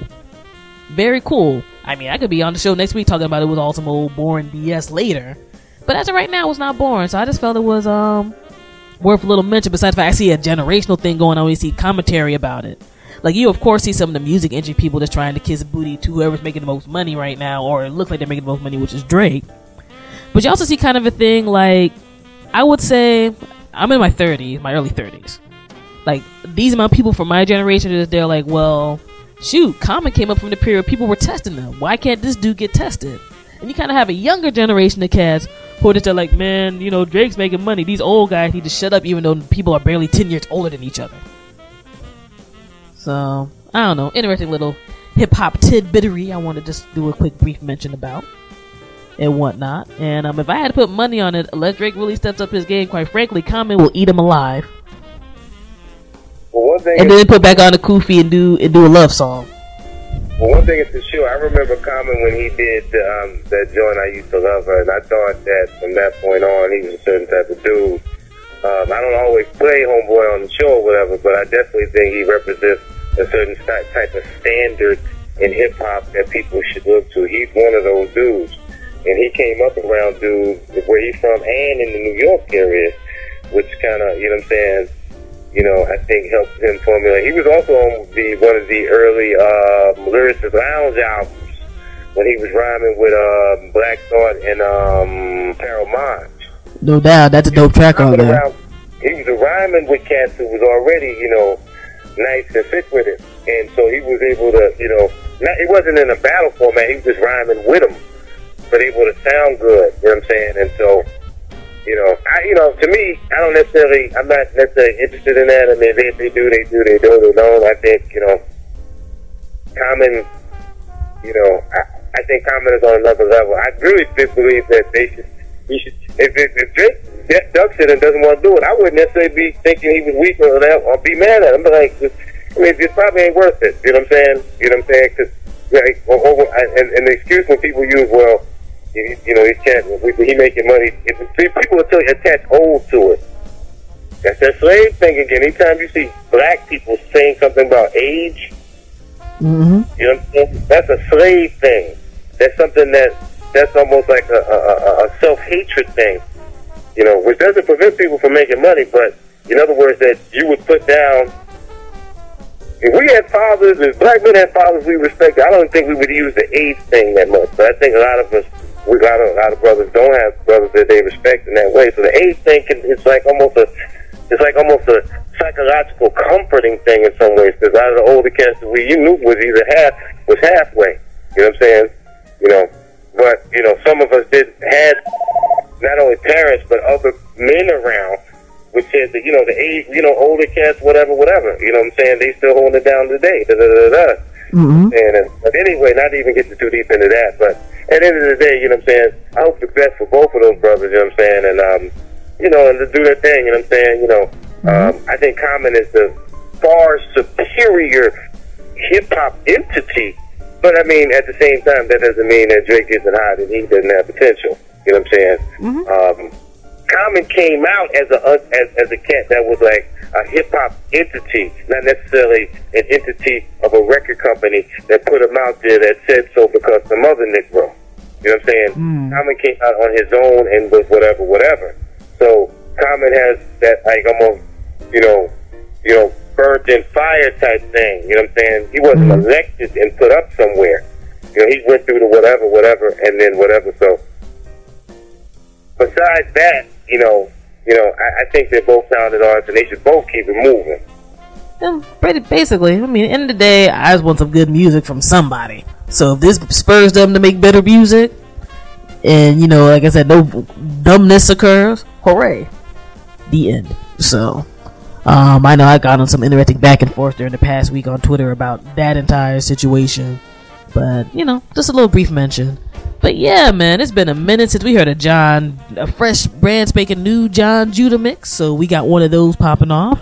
Very cool. I mean, I could be on the show next week talking about it with all some old boring BS later. But as of right now, it's not boring. So I just felt it was um worth a little mention. Besides the fact I see a generational thing going on, we see commentary about it. Like you, of course, see some of the music industry people just trying to kiss booty to whoever's making the most money right now, or it looks like they're making the most money, which is Drake. But you also see kind of a thing like I would say I'm in my 30s, my early 30s. Like these amount of people from my generation they're like, well, shoot, Common came up from the period people were testing them. Why can't this dude get tested? And you kind of have a younger generation of cats who are just like, man, you know, Drake's making money. These old guys need to shut up, even though people are barely 10 years older than each other. So, I don't know. Interesting little hip hop tidbittery I want to just do a quick brief mention about and whatnot. And um, if I had to put money on it, unless Drake really steps up his game, quite frankly, Common will eat him alive. Well, one thing And is, then put back on the kufi and do and do a love song. well, one thing is for sure. I remember Common when he did um, that joint. I used to love her, and I thought that from that point on, he was a certain type of dude. Um, I don't always play Homeboy on the show or whatever, but I definitely think he represents a certain type of standard in hip hop that people should look to. He's one of those dudes, and he came up around dudes where he's from and in the New York area, which kind of, you know what I'm saying, you know, I think helped him formulate. He was also on the one of the early uh, Lyricist Lounge albums when he was rhyming with uh, Black Thought and um, Pharoahe Monch. No doubt, that's a dope track on there. around- He was rhyming with cats who was already, you know, nice and fit with it, and so he was able to, you know, not, he wasn't in a battle format. He was just rhyming with them, but able to sound good. You know what I'm saying? And so, you know, I, you know, to me, I don't necessarily, I'm not necessarily interested in that. I mean, they, they do, they do, they do, they don't. I think, you know, Common, you know, I, I think Common is on another level. I really believe that they should, he should, if, if, if Drake ducks it and doesn't want to do it, I wouldn't necessarily be thinking he was weak or that, or be mad at him. But like, I mean, it probably ain't worth it. You know what I'm saying? You know what I'm saying? Cause, like, or, and, and the excuse when people use, well, you, you know, he can't, he making money. If, if people will attach old to it. That's that slave thing again. Anytime you see black people saying something about age, Mm-hmm. You know? That's a slave thing. That's something that that's almost like a, a, a, a self hatred thing. You know, which doesn't prevent people from making money, but in other words, that you would put down. If we had fathers, if black men had fathers we respected, I don't think we would use the age thing that much. But I think a lot of us, we a lot of, a lot of brothers don't have brothers that they respect in that way. So the age thing can, it's like almost a, it's like almost a psychological comforting thing in some ways. Because out of the older cats that we you knew was either half was halfway. You know what I'm saying? You know, but you know some of us did had not only parents but other men around which said that you know the age, you know, older cats, whatever, whatever. You know what I'm saying? They still holding it down today. Da, da, da, da. Mm-hmm. And, uh, but anyway, not even getting too deep into that. But at the end of the day, you know what I'm saying? I hope the best for both of those brothers. You know what I'm saying? And um, you know, and to do their thing. You know what I'm saying? You know, um, I think Common is the far superior hip hop entity. But I mean, at the same time, that doesn't mean that Drake isn't hot and he doesn't have potential. You know what I'm saying? Um, Common came out as a as, as a cat that was like a hip hop entity, not necessarily an entity of a record company that put him out there that said so because some other Negro. You know what I'm saying? Hmm. Common came out on his own and was whatever, whatever. So Common has that like almost, you know, you know, burnt in fire type thing. You know what I'm saying? He wasn't hmm. elected and put up somewhere. You know, he went through the whatever, whatever, and then whatever. So besides that, you know, you know, I, I think they're both talented artists, and they should both keep it moving. Um, pretty basically, I mean, end of the day, I just want some good music from somebody. So if this spurs them to make better music, and you know, like I said, no dumbness occurs, hooray! The end. So, um, I know I got on some interesting back and forth during the past week on Twitter about that entire situation, but you know, just a little brief mention. But yeah, man, it's been a minute since we heard a John, a fresh, brand spanking new John Judah mix. So we got one of those popping off.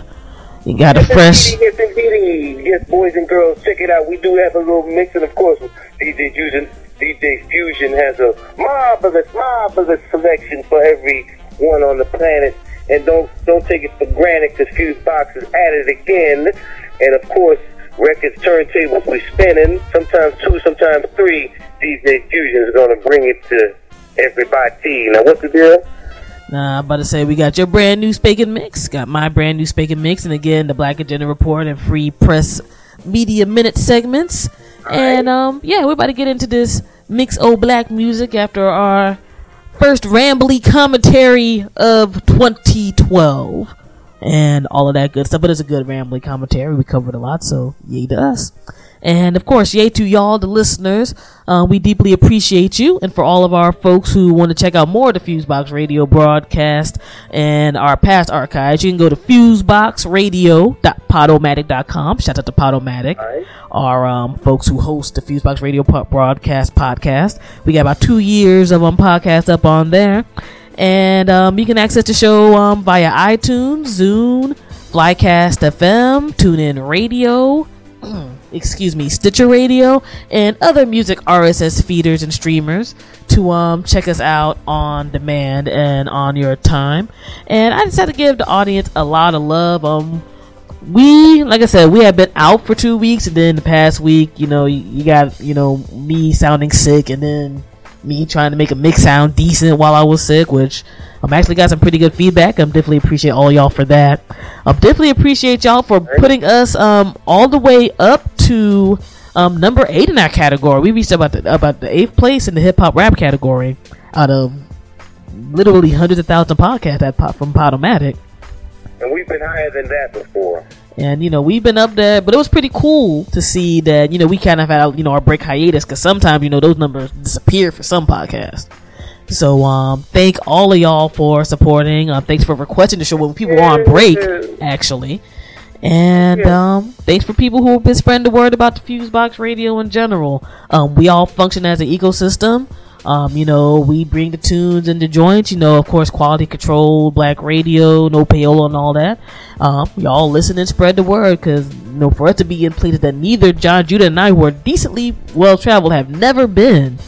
You got a fresh. Yes, indeed. Yes, boys and girls, check it out. We do have a little mix, and of course, DJ Fusion, DJ Fusion has a marvelous, marvelous selection for everyone on the planet. And don't don't take it for granted because Fuse Box is at it again. And of course, records, turntables, we spinning. Sometimes two, sometimes three. DJ Fusion is going to bring it to everybody. Now, what's the deal? Nah, I'm about to say we got your brand new Spakin Mix, got my brand new Spakin Mix, and again the Black Agenda Report and Free Press Media Minute segments. And um, yeah, we're about to get into this mix old black music after our first rambly commentary of 2012 and all of that good stuff. But it's a good rambling commentary. We covered a lot, so yay to us. And of course, yay to y'all, the listeners. Uh, we deeply appreciate you. And for all of our folks who want to check out more of the Fusebox Radio broadcast and our past archives, you can go to fuseboxradio.podomatic.com. Shout out to Podomatic, our um, folks who host the Fusebox Radio broadcast podcast. We got about two years of um, podcast up on there. And um, you can access the show um, via iTunes, Zune, Flycast FM, TuneIn Radio, excuse me, Stitcher Radio, and other music RSS feeders and streamers to um check us out on demand and on your time. And I just had to give the audience a lot of love. Um, we, like I said, we have been out for two weeks, and then the past week, you know, you, you got you know me sounding sick, and then me trying to make a mix sound decent while I was sick, which I'm actually got some pretty good feedback. I'm definitely appreciate all y'all for that. I'm definitely appreciate y'all for putting us um all the way up to um number eight in our category. We reached about the about the eighth place in the hip hop rap category out of literally hundreds of thousands of podcasts that pop from Podomatic. And we've been higher than that before. And you know we've been up there, but it was pretty cool to see that you know we kind of had you know our break hiatus because sometimes you know those numbers disappear for some podcasts. So um, thank all of y'all for supporting. Uh, thanks for requesting the show when people are on break, actually. And um, thanks for people who have been spreading the word about the Fusebox Radio in general. Um, we all function as an ecosystem. Um, you know, we bring the tunes and the joints. You know, of course, quality control, black radio, no payola, and all that. Um, y'all listen and spread the word because you know, for us to be in places that neither John Judah and I, were decently well traveled, have never been,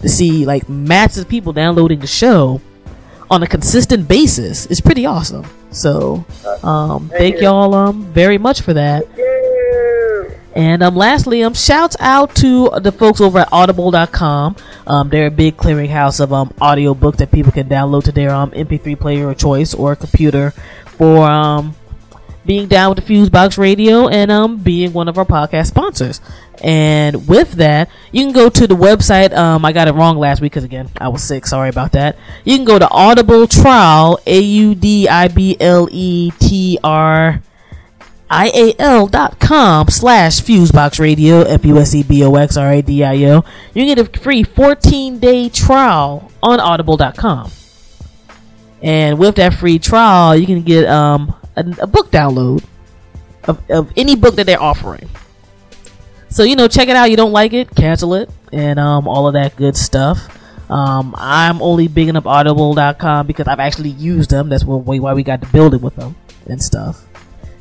to see like masses of people downloading the show on a consistent basis is pretty awesome. So, um, thank y'all um very much for that. And um, lastly, um, shouts out to the folks over at Audible.com. Um, they're a big clearinghouse of um audiobooks that people can download to their um MP3 player of choice or computer for um being down with the Fusebox Radio and um being one of our podcast sponsors. And with that, you can go to the website. Um, I got it wrong last week because again I was sick. Sorry about that. You can go to Audible Trial A U D I B L E T R ial.com slash fusebox radio f-u-s-e-b-o-x-r-a-d-i-o you get a free 14 day trial on audible.com and with that free trial you can get um, a, a book download of, of any book that they're offering. So you know check it out. You don't like it cancel it and um, all of that good stuff. Um, i'm only bigging up audible.com because i've actually used them. That's why we got to build it with them and stuff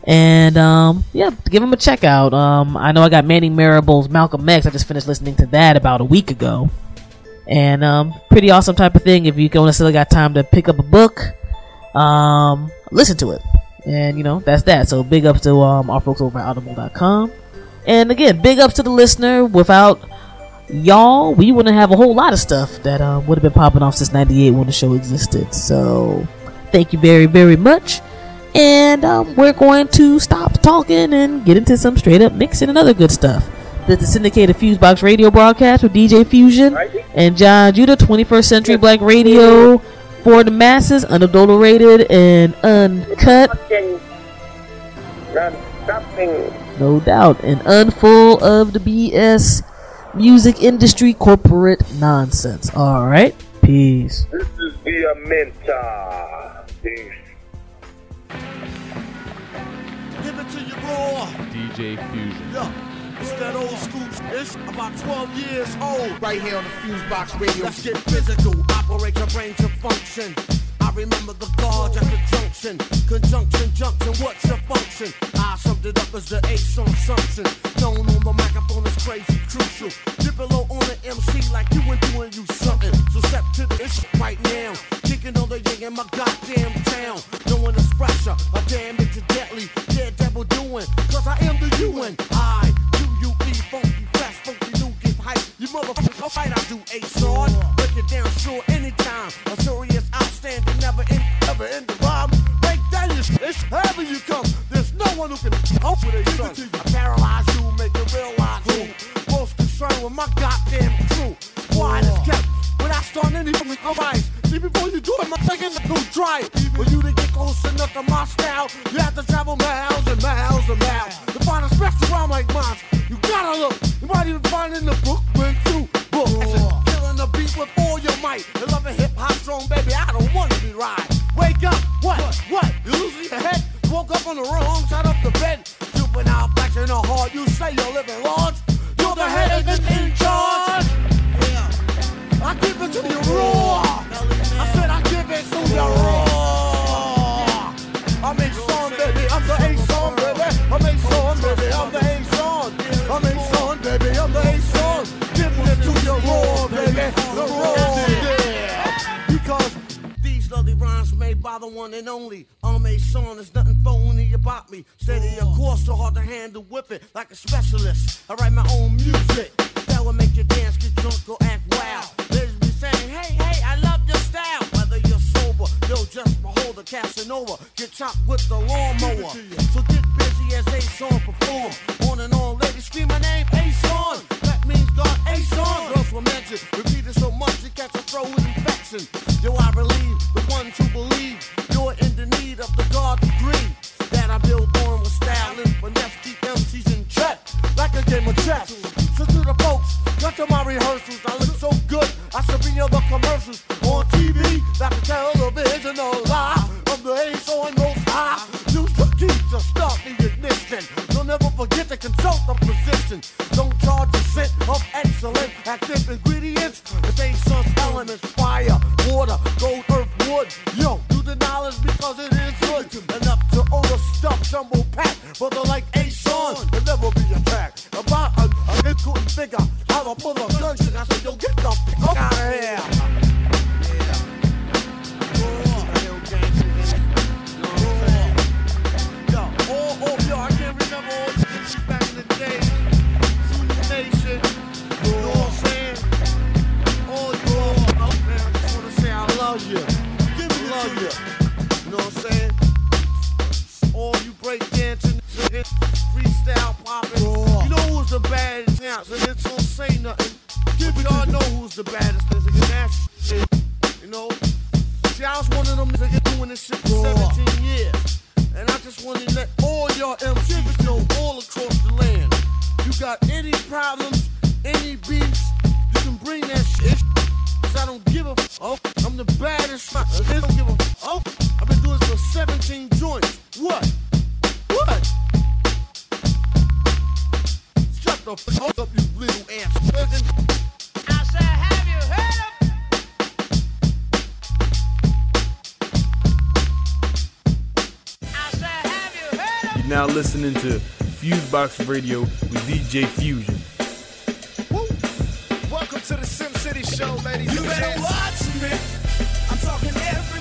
and um, yeah, give them a check out. Um, I know I got Manning Marable's Malcolm X. I just finished listening to that about a week ago, and um, pretty awesome type of thing. If you don't necessarily got time to pick up a book, um, listen to it, and you know that's that. So big ups to um, our folks over at Audible.com, and again, big ups to the listener. Without y'all, we wouldn't have a whole lot of stuff that uh, would have been popping off since '98 when the show existed. So thank you very very much and um, we're going to stop talking and get into some straight up mixing and other good stuff. The, the syndicated Fusebox radio broadcast with DJ Fusion and John Judah, 21st Century Black Radio for the masses, unadulterated and uncut. No doubt, and unfull of the BS music industry corporate nonsense. All right, peace. This is Menta. Peace. DJ Fusion. Yeah. It's that old school. It's about 12 years old. Right here on the Fusebox Radio. Let's get physical. Operate your brain to function. Remember the guards at the junction. Conjunction, junction, what's your function? I summed it up as the ace on something. Known on the microphone as crazy crucial. Dip below on the MC like you and doing you something. So step to the ish right now. Kicking on the yang in my goddamn town. Knowing it's pressure. A damn it's a deadly. Daredevil doing. Cause I am the UN. I, U-U-E, funky. You motherfucker, fight, I do a sword. Break it down, sure, anytime. A serious, outstanding, never end, never end the rhyme. Break down your shit, it's heavy you come. There's no one who can help with a son. I paralyze you, make you realize who. Most concerned with my goddamn crew. Quiet as kept. When I start any from the alright. See before you do it, my thinking to try it. For you to get close enough to my style, you have to travel miles and miles and miles to find a rhyme like mine. You gotta look. You might even find in the Brooklyn too. Book. Killing the beat with all your might. You love a hip hop strong, baby. I don't wanna be right. Wake up. What? What? what? You losing your head? Woke up on the wrong side of the bed. Juvenile flexing the hard. You say you're living large. You're the head of in charge. Yeah. I give it to you raw. I said I give it to you raw. Rhymes made by the one and only. I'm a son. There's nothing phony about me. Steady, of course, so hard to handle, whip it like a specialist. I write my own music. That will make you dance, get drunk, or act wild. Ladies be saying, hey, hey, I love your style. Whether you're sober, yo, just behold the Casanova. Get chopped with the lawnmower. So get busy as a song perform. On and on, ladies scream my name, A song. That means God, A song. Girls were mentioned, repeated so much, you catch a throw throat infection. Yo, I relieve the ones who believe you're in the need of the God degree. That I build on with style and finesse, keep MCs in check. Like a game of chess. So to the folks, got to my rehearsals. I look so good, I should be on the commercials. On TV, like the television, no lie. I'm the ace on most high. Use the key to start the ignition. Don't never forget to consult the position. Don't charge a cent of excellent active ingredients. The base sun's elements, fire, water, gold, earth, wood. Yo, do the knowledge because it is good. Enough to overstuff, jumbo pack. Brother like a son, will never be attacked. About a, a couldn't figure how to pull a gun. I said, yo, get the fuck out of here. love you. Give me love you. You know what I'm saying? All you break dancing, freestyle popping. You know who's the baddest now? So it don't say nothing. Give but y'all know who's the baddest nigga. That's shit. You know? See, I was one of them niggas doing this shit for 17 years. And I just want to let all y'all MCs know all across the land. You got any problems, any beats? you can bring that shit Cause I don't give a fuck. Oh, I'm the baddest. I uh, don't give a fuck. Oh. I've been doing this for 17 joints. What? What? Shut the fuck up, you little ass. I said, have you heard of? I said, have you heard of? You're now listening to Fusebox Radio with DJ Fusion. Woo. Welcome to the Sim City Show, ladies You better watch me. I'm talking every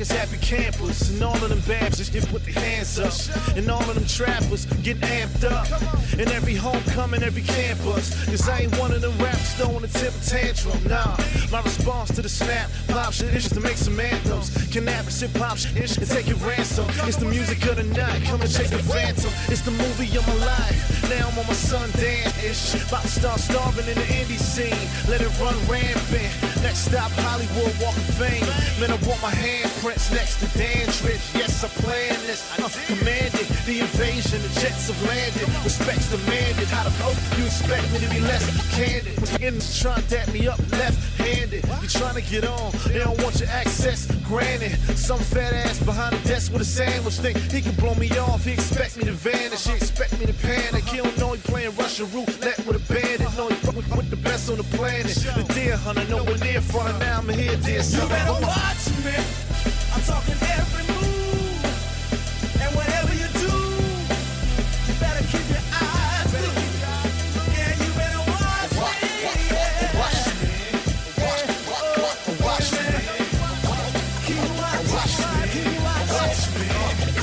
backpackers happy campers. And all of them babs just get put their hands up. And all of them trappers get amped up. And every homecoming, every campus. Cause I ain't one of them rappers throwing a temper tantrum. Nah, my response to the snap, pop shit is just to make some anthems. Cannabis, hip hop shit is and take it ransom. It's the music of the night, come and chase the phantom. It's the movie of my life. Now I'm on my son Dan ish. About to start starving in the indie scene. Let it run rampant. Next stop, Hollywood Walk of Fame. Man, I want my handprints next to Dandridge. Yes, I plan this. I commanded the invasion. The jets have landed. Respect's demanded. How the fuck you expect me to be less candid? Niggas trying to dap me up left-handed. You trying to get on? They don't want your access granted. Some fat ass behind the desk with a sandwich think he can blow me off. He expect me to vanish. He expect me to panic. He don't know he playing Russian roulette with a bandit. Know he fuck with, with the best on the planet. The deer hunter, nowhere near front. Now I'm here, dear You son. better watch me. I'm talking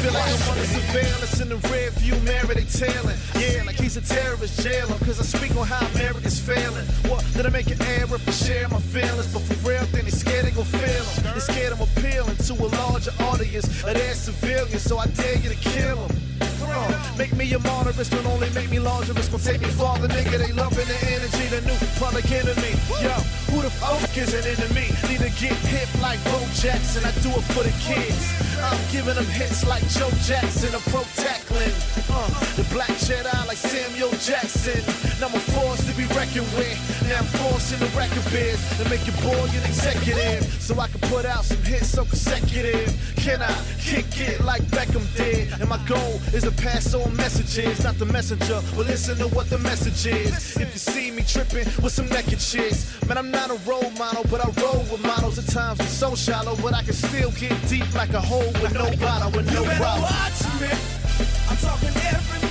Feel like I'm under surveillance in the rear view mirror, they tailing. Yeah, like he's a terrorist jailer. Cause I speak on how America's failing. What, did I make an error for sharing my feelings? But for real, then they scared they gon' feel them. They scared I'm appealing to a larger audience of their civilians. So I dare you to kill them. Uh, make me a martyr, it's gonna only make me larger. It's gonna take me farther, nigga. They loving the energy, the new public enemy. Yo, who the fuck is an enemy? Need to get hip like Bo Jackson. I do it for the kids. I'm giving them hits like Joe Jackson. I'm pro tackling. Uh, the black Jedi like Samuel Jackson. Now I'm forced to be reckoned with. Now I'm forcing the record biz to make your boy an executive. So I can put out some hits so consecutive. Can I kick it like Beckham did? And my goal is to pass on messages, not the messenger. But listen to what the message is. If you see me tripping with some naked chicks, man, I'm not a role model, but I roll with models. At times I'm so shallow, but I can still get deep like a hole with no bottle, with no problem. watch me. I'm talking every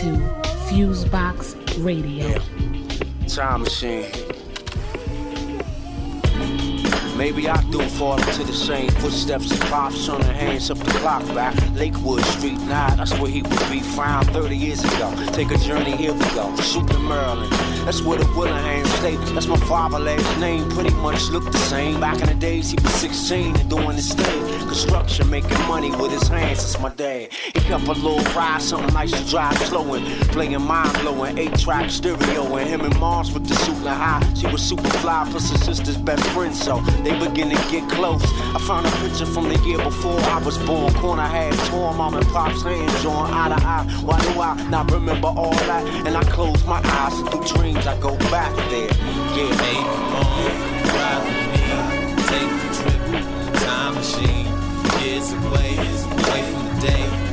to Fusebox Radio. Time machine. Maybe I do fall into the same footsteps of Pops on the hands up the clock back. Lakewood Street, nah, that's where he would be found 30 years ago. Take a journey, here we go. Shooting Maryland. That's where the Willingham State. That's my father last name. Pretty much looked the same. Back in the days, he was 16 and doing his thing. Construction, making money with his hands. That's my dad. He up a little ride, something nice to drive slow and playing mind blowing. Eight track stereo and him and Mars with the suit and high. She was super fly for her sister's best friend, so they begin to get close. I found a picture from the year before I was born. Corner had torn, mom and pop's hands drawn eye to eye. Why do I not remember all that? And I close my eyes and through dreams I go back there. Yeah, hey, come on, ride with me. Take a trip the time machine. Years away, away from the day.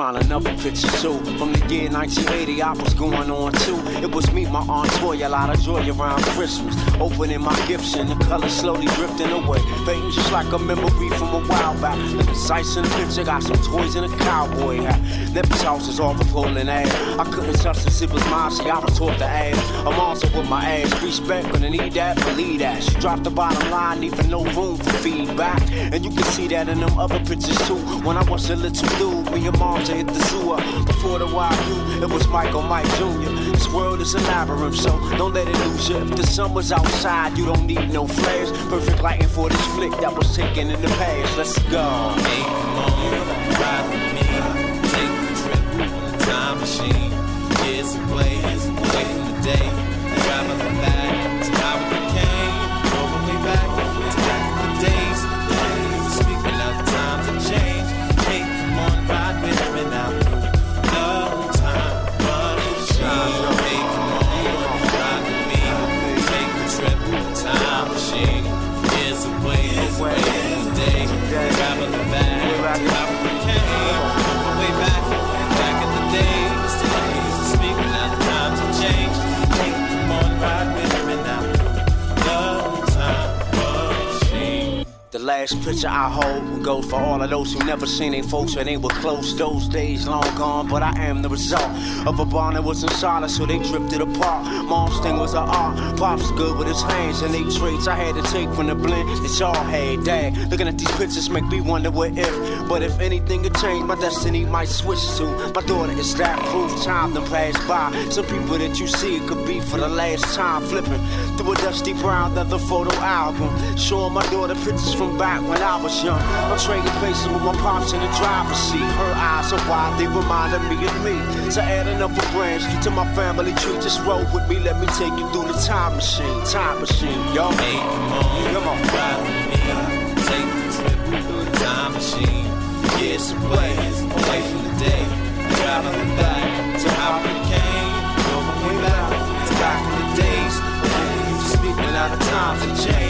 Found another picture too. From the year 1980 I was going on too. It was me, my aunt Toya, a lot of joy around Christmas. Opening my gifts and the colors slowly drifting away. Fading just like a memory from a while back. Looking sights in the picture, got some toys and a cowboy hat. Nephew's house is all for pulling ass. I couldn't touch this, it was mine, see I was taught to ass I'm also with my ass, respect, gonna need that, believe that. She dropped the bottom line, leaving no room for feedback. And you can see that in them other pictures too. When I was a little dude, me and mom to hit the sewer. Before the you, it was Michael Mike Jr. This world is a labyrinth, so don't let it lose you. If the sun was outside, you don't need no flares. Perfect lighting for this flick that was taken in the past. Let's go. Hey, come on, ride with me. Take a trip on the time machine. Last picture I hold goes for all of those who never seen their folks when they were close. Those days long gone, but I am the result of a bond that wasn't solid, so they drifted apart. Mom's thing was an art, pops good with his hands, and they traits I had to take from the blend that y'all had. Dad, looking at these pictures make me wonder what if. But if anything could change, my destiny might switch to my daughter. Is that proof? Time to pass by. Some people that you see it could be for the last time, flipping through a dusty brown leather photo album, showing my daughter pictures from back when I was young. I'm trading places with my pops in the driver's seat. Her eyes are wide, they reminded me of me. So add another branch to my family tree. Just roll with me, let me take you through the time machine. Time machine, yo. Hey, come on, come on, ride with me. Take a trip through the time machine. Years away, away from the day. Traveling back to how we came. Going back to back in the days. When we used to speak, but times have changed.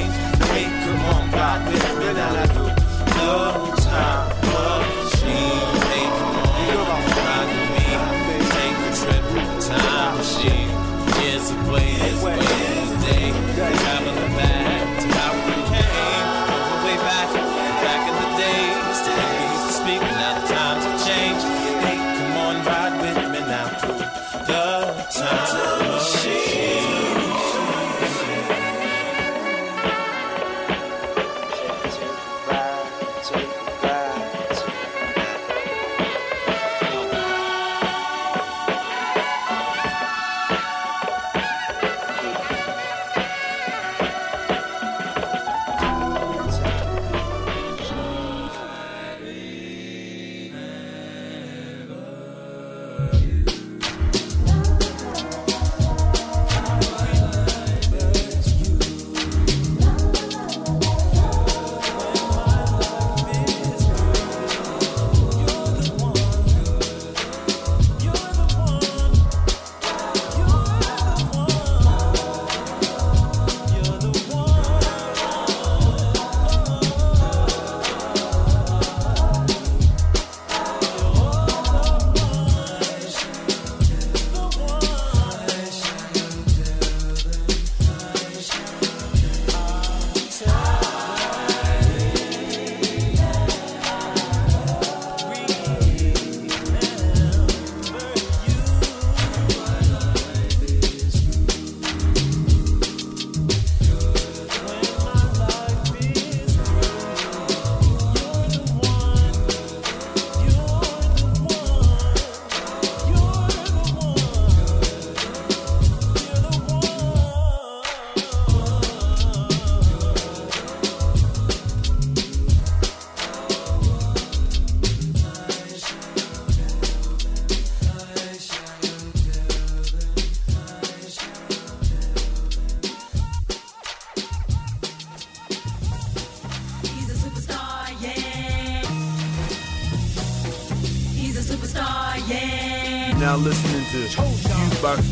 On, the time machine. Hey, come on, me. Take a trip the time machine. Years away, the. Traveling back to how we came. Going way back, back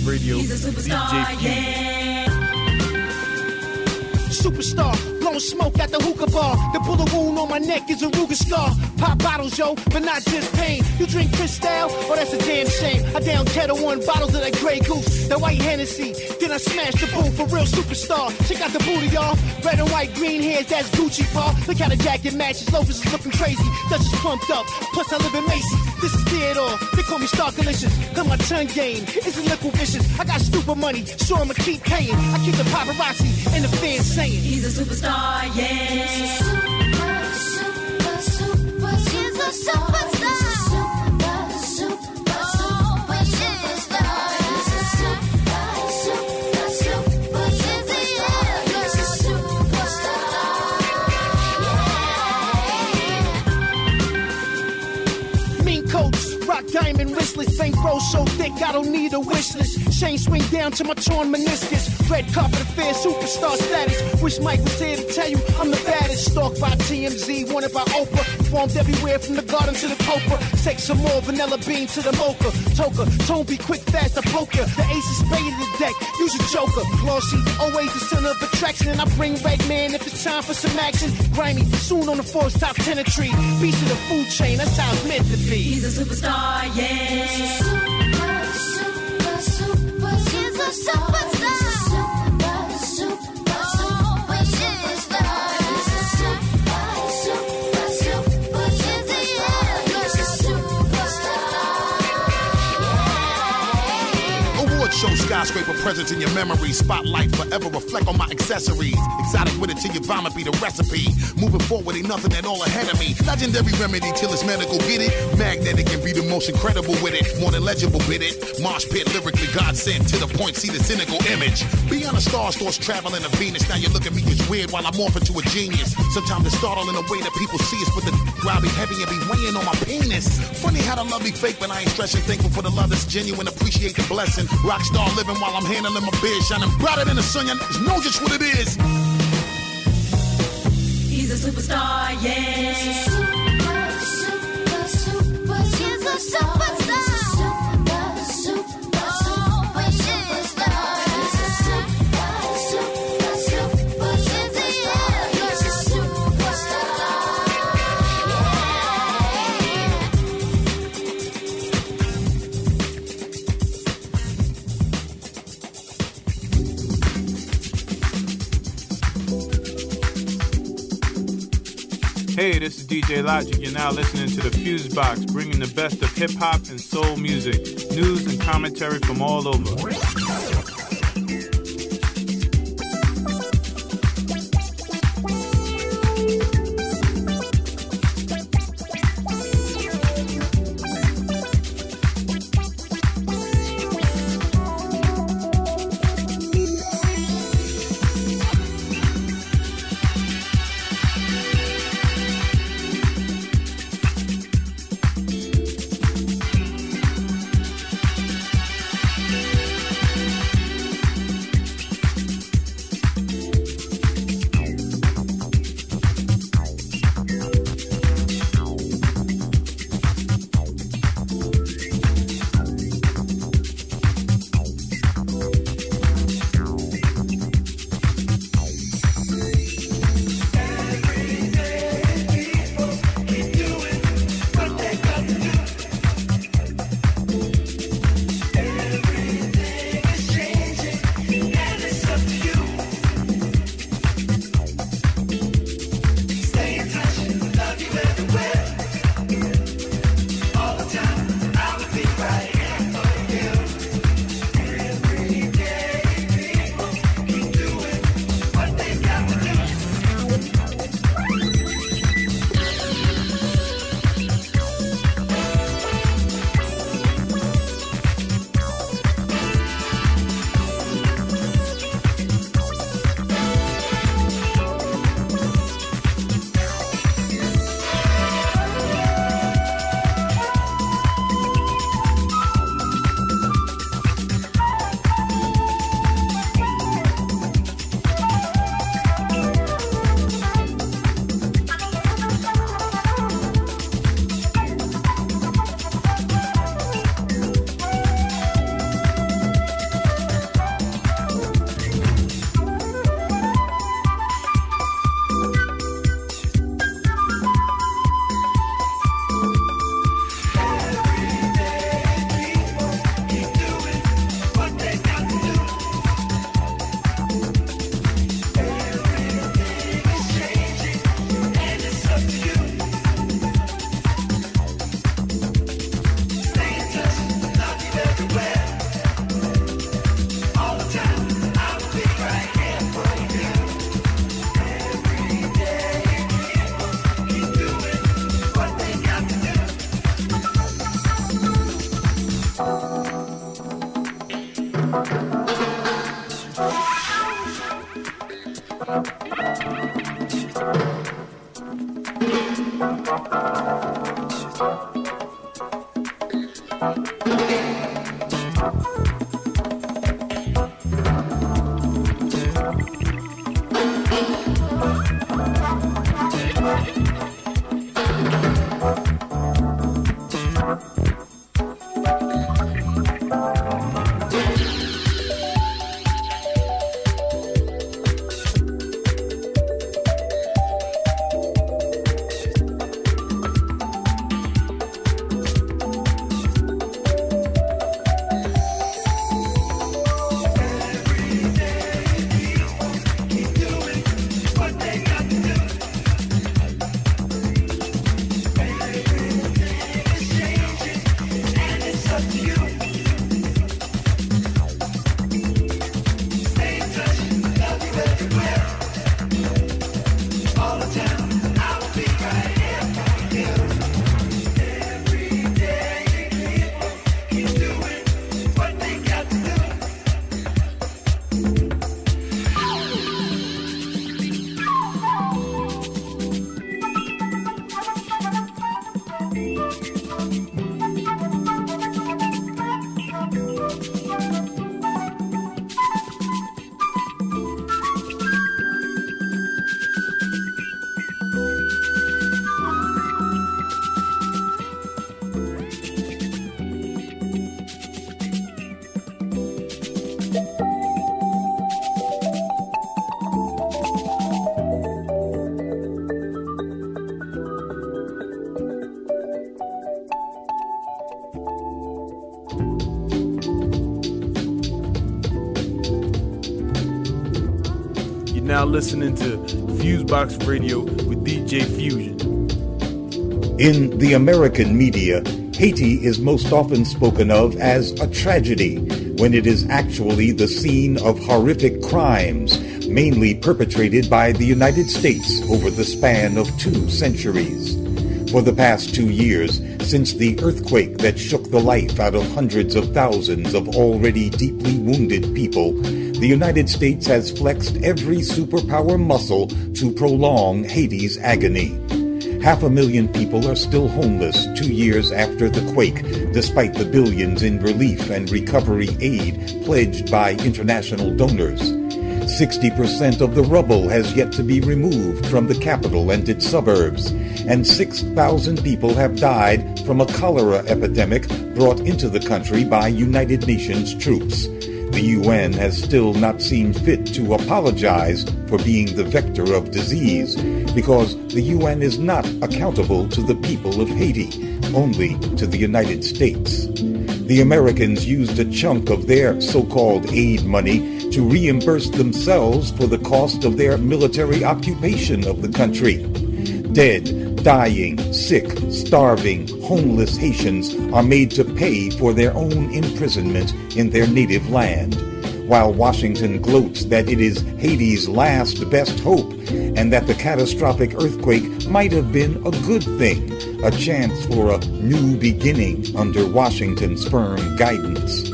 Radio, He's a superstar, DJ yeah. Superstar, blowing smoke at the hookah bar. The bullet wound on my neck is a Ruger scar. Pop bottles, yo, but not just pain. You drink Cristal? Oh, that's a damn shame. I down Ketel One bottles of that Grey Goose, that white Hennessy. Then I smash the booth for real superstar. Check out the booty, y'all. Red and white, green hairs, that's Gucci, paw. Look how the jacket matches. Loafers is looking crazy. Dutch is plumped up. Plus, I live in Macy. This is Theodore. They call me Star Delicious. Cause my tongue game is a liquid vicious. I got stupid money, so I'ma keep paying. I keep the paparazzi and the fans saying. He's a superstar, yeah. Mean I don't need a wish list. Chain swing down to my torn meniscus. Red carpet affair, superstar status. Wish Mike was here to tell you I'm the baddest. Stalked by TMZ, wanted by Oprah. Formed everywhere from the garden to the copra. Take some more vanilla bean to the mocha. Toka, tone be quick, fast, I poke ya. The ace is spade in the deck, use a joker. Glossy, always the center of attraction. And I bring red man if it's time for some action. Grimy, soon on the force, top ten a tree. Beast of the food chain, that's how it's meant to be. He's a superstar, yeah. Somebody skyscraper presence in your memory. Spotlight forever reflect on my accessories. Exotic with it till your vomit be the recipe. Moving forward, ain't nothing at all ahead of me. Legendary remedy till it's medical, get it? Magnetic and be the most incredible with it. More than legible with it. Mosh pit lyrically, God sent to the point, see the cynical image. Beyond the stars, thoughts traveling to Venus. Now you look at me as weird while I'm morphing to a genius. Sometimes it's startling the way that people see us, but the while be heavy and be weighing on my penis. Funny how the love be fake, but I ain't stressing. Thankful for the love that's genuine, appreciate the blessing. Rockstar living while I'm handling my biz, shining brighter than the sun. You know just what it is. He's a superstar, yeah. Super, super, He's a superstar. DJ Logic. You're now listening to the Fuse Box, bringing the best of hip hop and soul music, news and commentary from all over. Listening to Fusebox Radio with DJ Fusion. In the American media, Haiti is most often spoken of as a tragedy when it is actually the scene of horrific crimes, mainly perpetrated by the United States over the span of two centuries. For the past two years, since the earthquake that shook the life out of hundreds of thousands of already deeply wounded people, the United States has flexed every superpower muscle to prolong Haiti's agony. Half a million people are still homeless two years after the quake, despite the billions in relief and recovery aid pledged by international donors. 60% of the rubble has yet to be removed from the capital and its suburbs, and 6,000 people have died from a cholera epidemic brought into the country by United Nations troops. The UN has still not seen fit to apologize for being the vector of disease because the UN is not accountable to the people of Haiti, only to the United States. The Americans used a chunk of their so called aid money to reimburse themselves for the cost of their military occupation of the country. Dead, dying, sick, starving, homeless Haitians are made to pay for their own imprisonment in their native land, while Washington gloats that it is Haiti's last best hope and that the catastrophic earthquake might have been a good thing, a chance for a new beginning under Washington's firm guidance.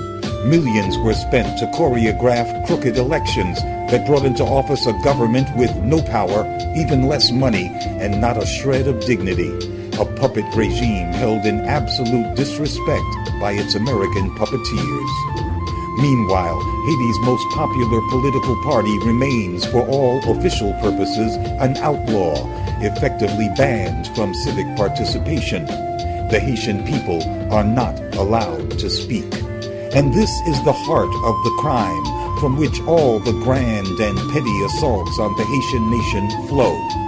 Millions were spent to choreograph crooked elections that brought into office a government with no power, even less money, and not a shred of dignity. A puppet regime held in absolute disrespect by its American puppeteers. Meanwhile, Haiti's most popular political party remains, for all official purposes, an outlaw, effectively banned from civic participation. The Haitian people are not allowed to speak. And this is the heart of the crime from which all the grand and petty assaults on the Haitian nation flow.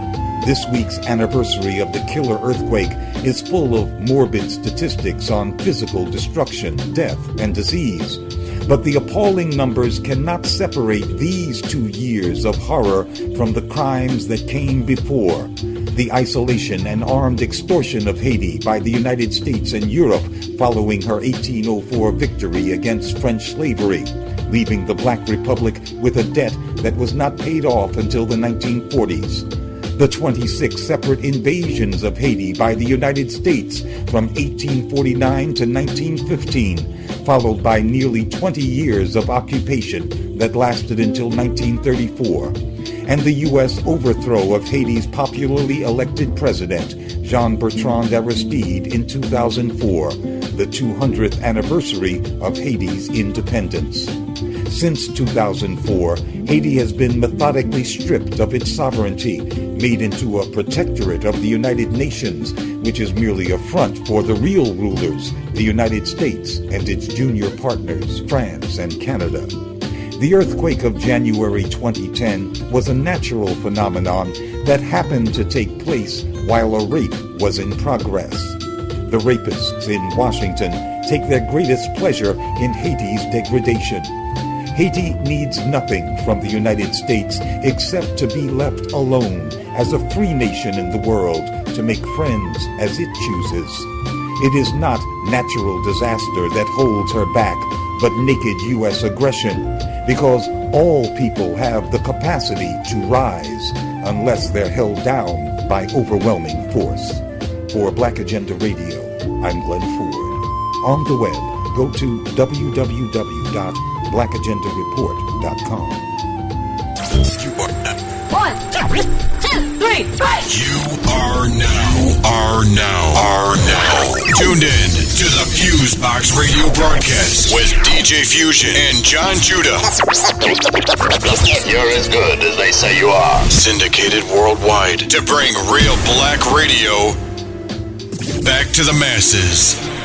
This week's anniversary of the killer earthquake is full of morbid statistics on physical destruction, death, and disease. But the appalling numbers cannot separate these two years of horror from the crimes that came before. The isolation and armed extortion of Haiti by the United States and Europe following her 1804 victory against French slavery, leaving the Black Republic with a debt that was not paid off until the 1940s the 26 separate invasions of Haiti by the United States from 1849 to 1915, followed by nearly 20 years of occupation that lasted until 1934, and the U.S. overthrow of Haiti's popularly elected president, Jean Bertrand Aristide, in 2004, the 200th anniversary of Haiti's independence. Since 2004, Haiti has been methodically stripped of its sovereignty, made into a protectorate of the United Nations, which is merely a front for the real rulers, the United States and its junior partners, France and Canada. The earthquake of January 2010 was a natural phenomenon that happened to take place while a rape was in progress. The rapists in Washington take their greatest pleasure in Haiti's degradation. Haiti needs nothing from the United States except to be left alone as a free nation in the world to make friends as it chooses. It is not natural disaster that holds her back, but naked U.S. aggression, because all people have the capacity to rise unless they're held down by overwhelming force. For Black Agenda Radio, I'm Glen Ford. On the web, go to www.blackagendareport.com. One, two, three, four. You are now, are now, are now tuned tuned in to the Fusebox Radio broadcast with DJ Fusion and John Judah. You're as good as they say you are. Syndicated worldwide to bring real black radio back to the masses.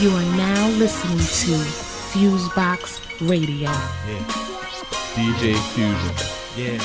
You are now listening to Fusebox Radio. Yeah. DJ Fusion. Yeah.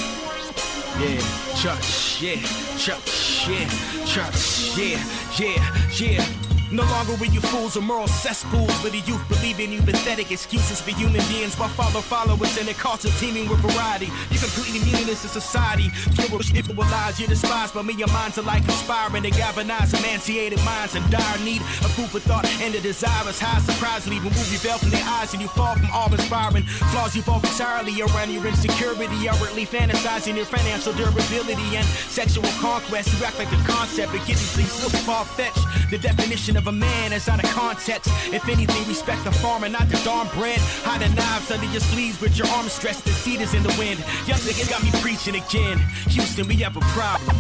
Yeah. Church. Yeah. Church. Yeah. Church. Yeah. Yeah. Yeah. No longer will you fools or moral cesspools where the youth believing you pathetic excuses for human beings while follow followers and their culture teeming with variety. You're completely meaningless in society. Filled with people with lies you despise, but me, your minds are like inspiring to galvanize emancipated minds in dire need of food for thought and the desirous high surprisingly remove your veil from their eyes and you fall from all inspiring flaws you fall entirely around your insecurity, outwardly fantasizing your financial durability and sexual conquest. You act like the concept of getting things so far-fetched. The definition of a man is out of context. If anything, respect the farmer, not the darn bread. Hide the knives under your sleeves with your arms stretched. The seed is in the wind. Young niggas got me preaching again. Houston, we have a problem.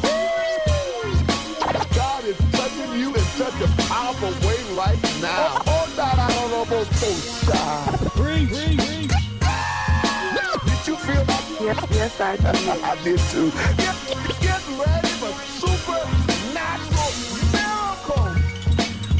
God is touching you in such a powerful way right now. Oh, God, I don't know about so shy. Breathe, breathe, breathe. Did you feel that? Yes, yes, I did. I did too. Get, get ready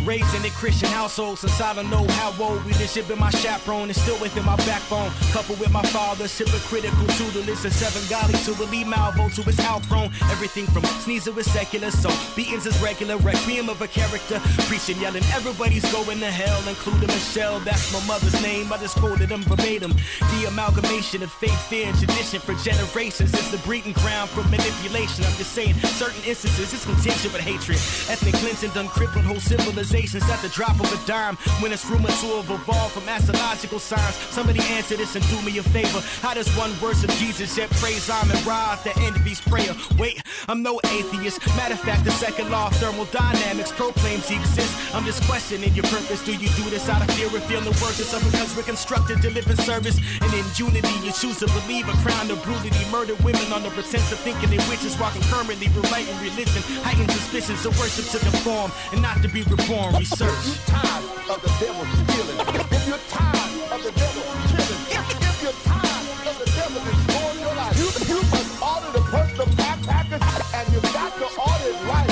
Raised in a Christian household since I don't know how old. Leadership in my chaperone is still within my backbone. Coupled with my father's hypocritical tutelage and seven godly to relieve Malvo to his outgrown. Everything from sneezer with secular, so beatings is regular. Requiem of a character. Preaching, yelling, everybody's going to hell, including Michelle. That's my mother's name. I just quoted them verbatim. The amalgamation of faith, fear, and tradition for generations is the breeding ground for manipulation. I'm just saying, certain instances it's contention with hatred. Ethnic cleansing done crippled whole at the drop of a dime. When it's rumored to have evolved from astrological signs. Somebody answer this and do me a favor. How does one of Jesus yet praise I'm and at the each prayer? Wait, I'm no atheist. Matter of fact, the second law of thermodynamics proclaims he exists. I'm just questioning your purpose. Do you do this out of fear of feeling worthless or because we're constructed to live in service? And in unity, you choose to believe a crown of brutality, murder women on the pretense of thinking they witches while concurrently rewriting religion. Heightened suspicions of worship to conform and not to be reborn. Research. If you're tired of the devil stealing, if you're tired of the devil killing, if, if you're tired of the devil destroying your life, you, you must order the personal backpackers and you got to order it right.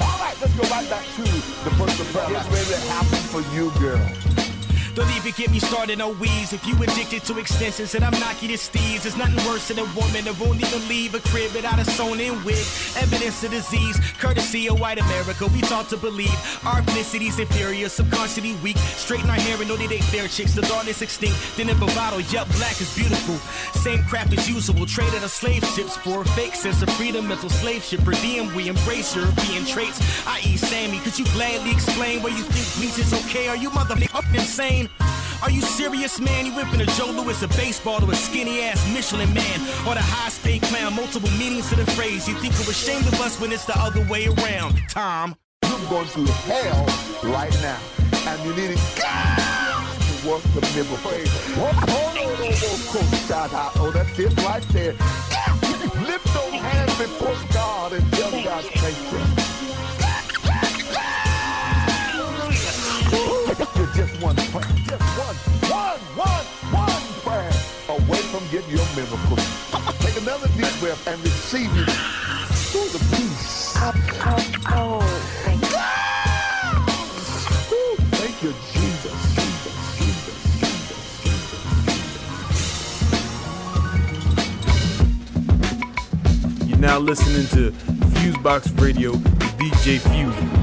All right, let's go right back to the personal prayer. Get ready to happen for you, girl. Don't even get me started, no wheeze. If you addicted to extensions and I'm knocking your steeds, there's nothing worse than a woman that won't even leave a crib without a sewn in wig. Evidence of disease, courtesy of white America. We taught to believe our ethnicity's inferior, subconsciously weak. Straighten our hair and know they ain't fair chicks. The darkness extinct, then in bravado. Yup, black is beautiful. Same crap as usual. Traded our slave ships for a fake sense of freedom. Mental slave ship per diem. We embrace European traits, i.e., Sammy. Could you gladly explain why you think bleach is okay? Are you motherfucking insane? Are you serious, man? You from the Joe Louis of baseball to a skinny ass Michelin man, or the high speed clown. Multiple meanings to the phrase. You think we're ashamed of us when it's the other way around, Tom. You're going through hell right now, and you need it. God work the. Oh, oh, oh, oh, oh, shout out. Oh, that's it right there. Lift those hands before God and tell God thank you. Away from getting your miracle. Take another deep breath and receive it through the peace. Oh, oh, thank you. Ooh, Thank you, Jesus. Jesus, Jesus, You're now listening to Fusebox Radio with DJ Fusion.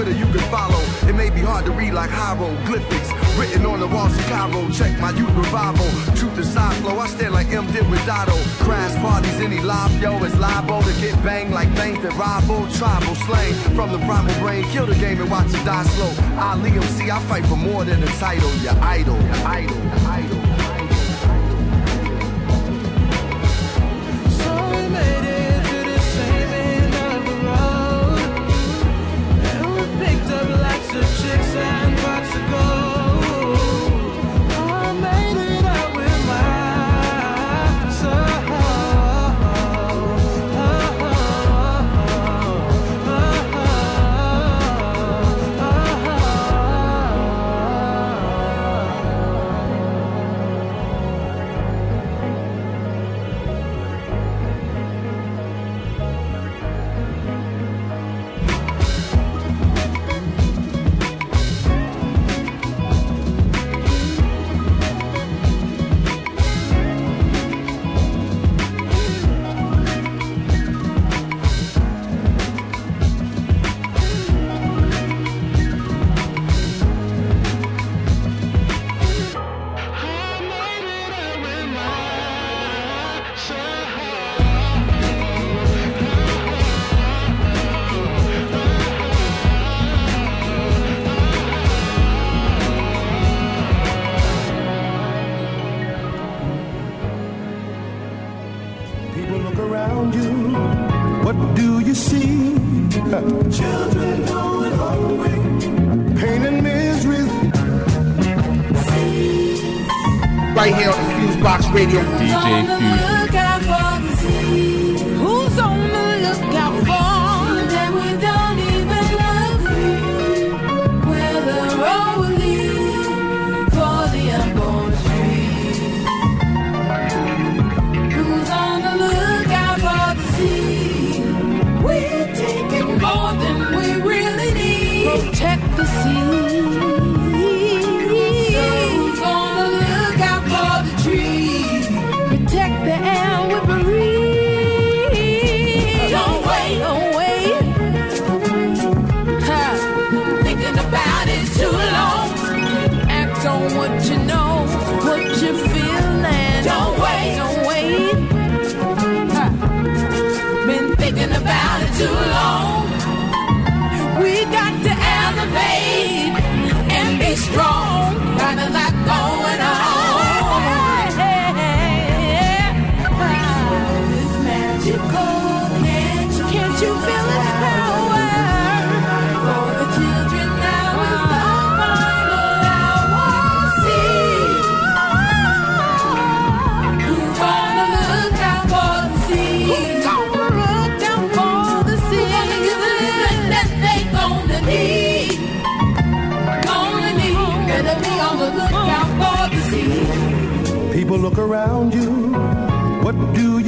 Twitter you can follow. It may be hard to read like hieroglyphics. Written on the walls of Cairo, check my youth revival. Truth is side flow, I stand like M. Did with Dotto. Crash parties, any live, yo, it's liable to get banged like things that rival tribal slang. From the primal brain, kill the game and watch it die slow. I, Liam, see, I fight for more than a title. Your idol, your idol, your idol. too long. We got to elevate and be strong.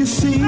See.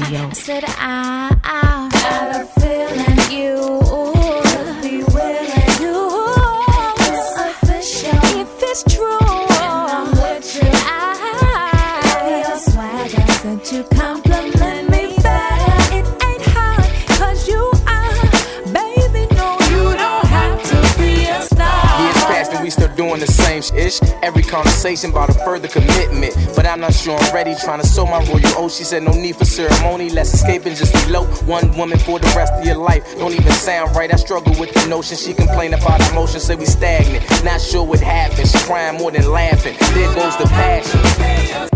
Radio. Said I, I conversation about a further commitment. But I'm not sure I'm ready. Trying to sow my royal oath. She said no need for ceremony. Let's escape and just elope. One woman for the rest of your life. Don't even sound right. I struggle with the notion. She complain about emotions. Say we stagnant. Not sure what happened. She crying more than laughing. There goes the passion.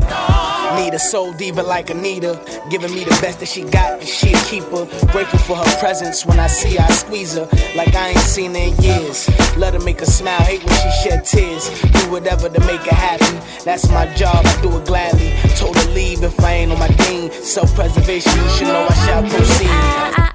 Need a soul diva like Anita, giving me the best that she got, and she a keeper. Grateful for her presence when I see her, I squeeze her like I ain't seen her in years. Let her make her smile, hate when she shed tears. Do whatever to make her happy. That's my job, I do it gladly. Told her leave if I ain't on my dean. Self preservation, you should know I shall proceed.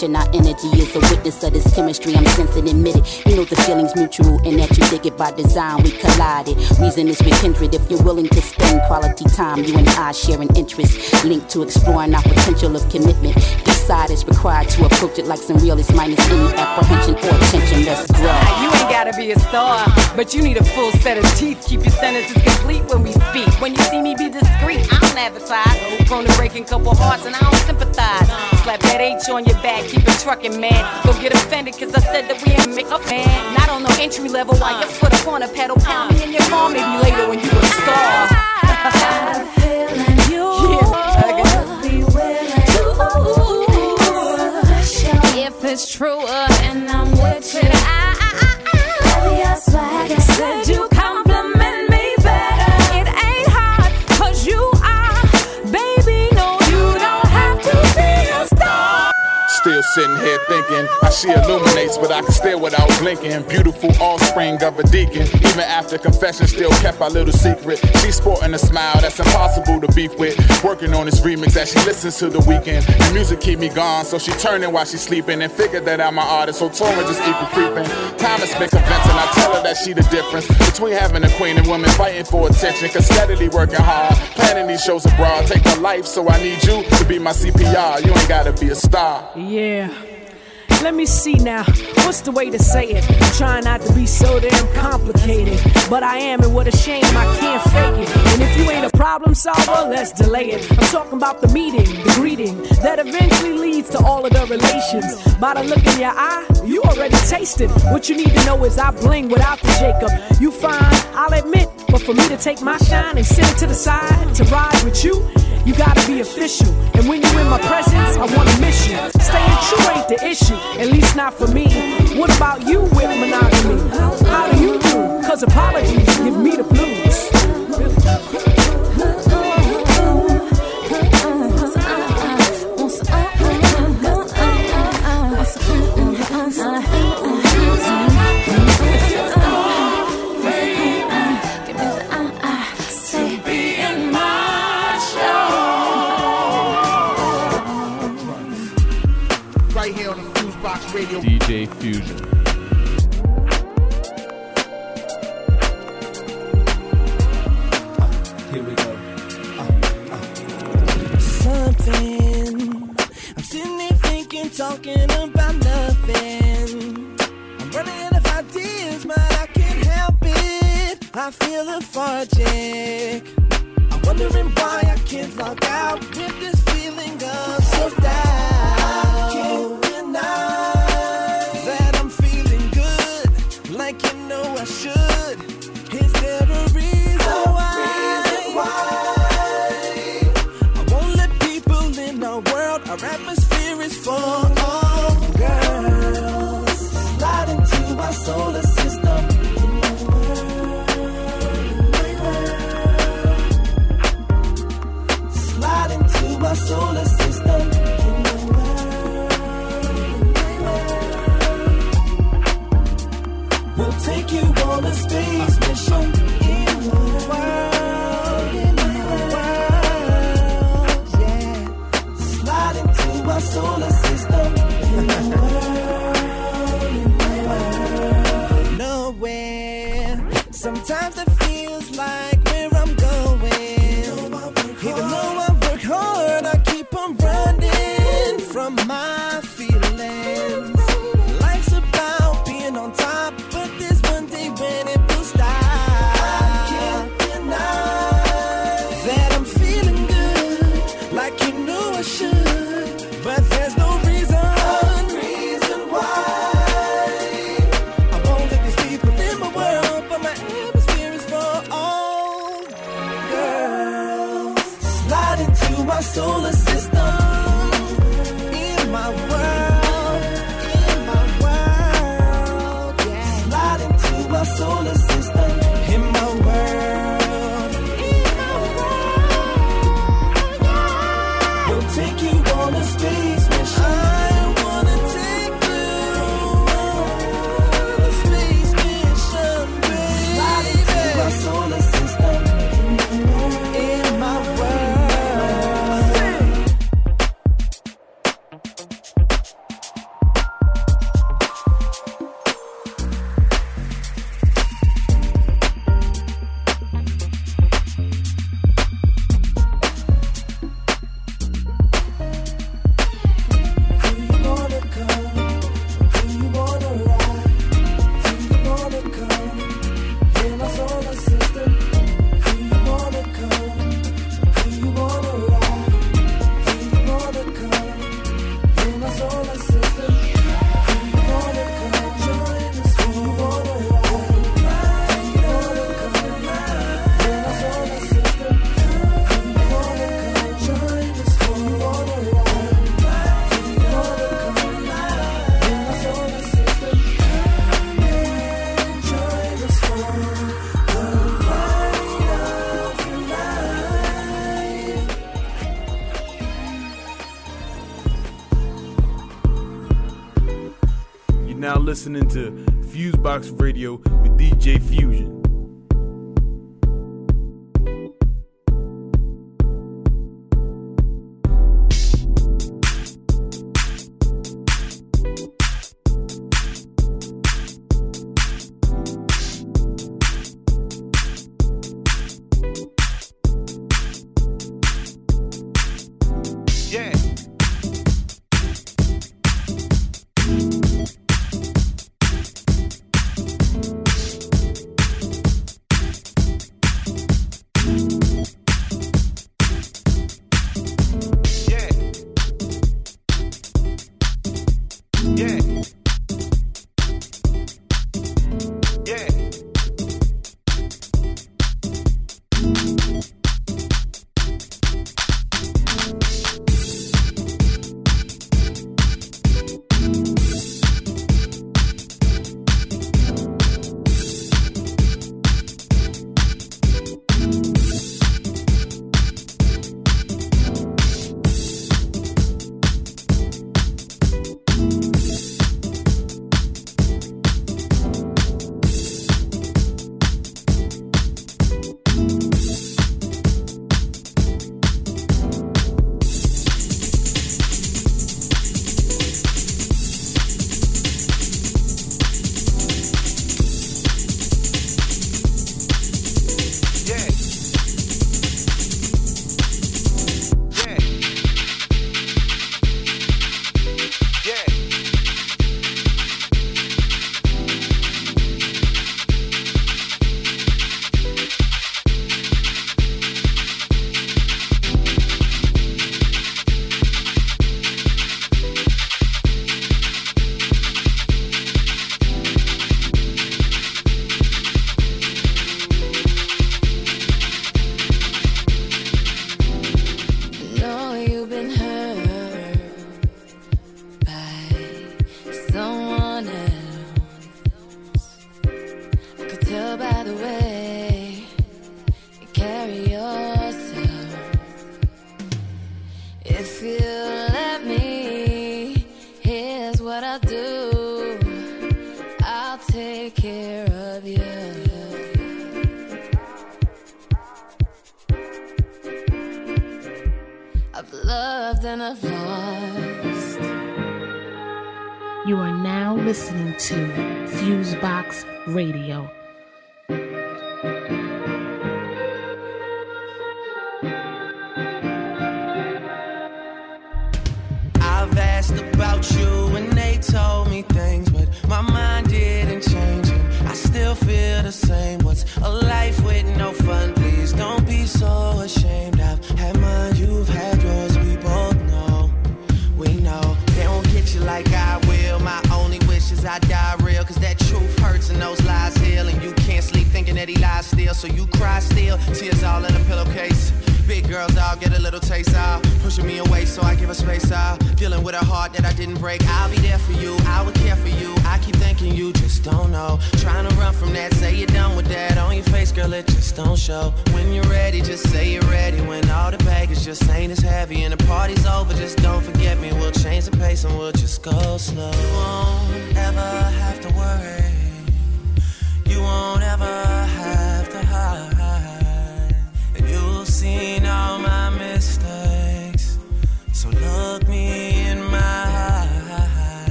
Attention. Our energy is a witness of this chemistry. I'm sensing, admit it. You know the feeling's mutual, and that you dig it by design. We collided. Reason is we're kindred. If you're willing to spend quality time, you and I share an interest linked to exploring our potential of commitment. Each side is required to approach it like some realists, minus any apprehension or tension. Let's grow. Ah, you ain't gotta be a star, but you need a full set of teeth. Keep your sentences complete when we speak. When you see me be discreet, I don't advertise. Prone to breaking couple hearts, and I don't sympathize. Slap that H on your back, keep it trucking, man. Don't get offended, cause I said that we ain't make up, man. Not on no entry level, while your foot up on a pedal, pound me in your car, maybe later when you a star. If it's true, uh, and I'm with you, I, I, I, love your swagger. Said you sitting here thinking how she illuminates, but I can stare without blinking. Beautiful offspring of a deacon. Even after confession, still kept our little secret. She's sporting a smile that's impossible to beef with. Working on this remix as she listens to the weekend. The music keep me gone, so she turning while she sleeping and figured that I'm an artist. So Torrin just keep it creeping. Time has been convincing. I tell her that she the difference between having a queen and women fighting for attention. Cause steadily working hard, planning these shows abroad. Take her life, so I need you to be my CPR. You ain't gotta be a star. Yeah. Let me see now. What's the way to say it? I'm trying not to be so damn complicated. But I am, and what a shame I can't fake it. And if you ain't a problem solver, let's delay it. I'm talking about the meeting, the greeting that eventually leads to all of the relations. By the look in your eye, you already tasted. What you need to know is I bling without the Jacob. You fine, I'll admit. But for me to take my shine and sit it to the side to ride with you, you gotta be official. And when you're in my presence, I wanna miss you. Staying true ain't the issue, at least not for me. What about you with monogamy? How do you do? Cause apologies give me the blues. Right I feel lethargic. I'm wondering why I can't log out with this feeling of self-doubt. I you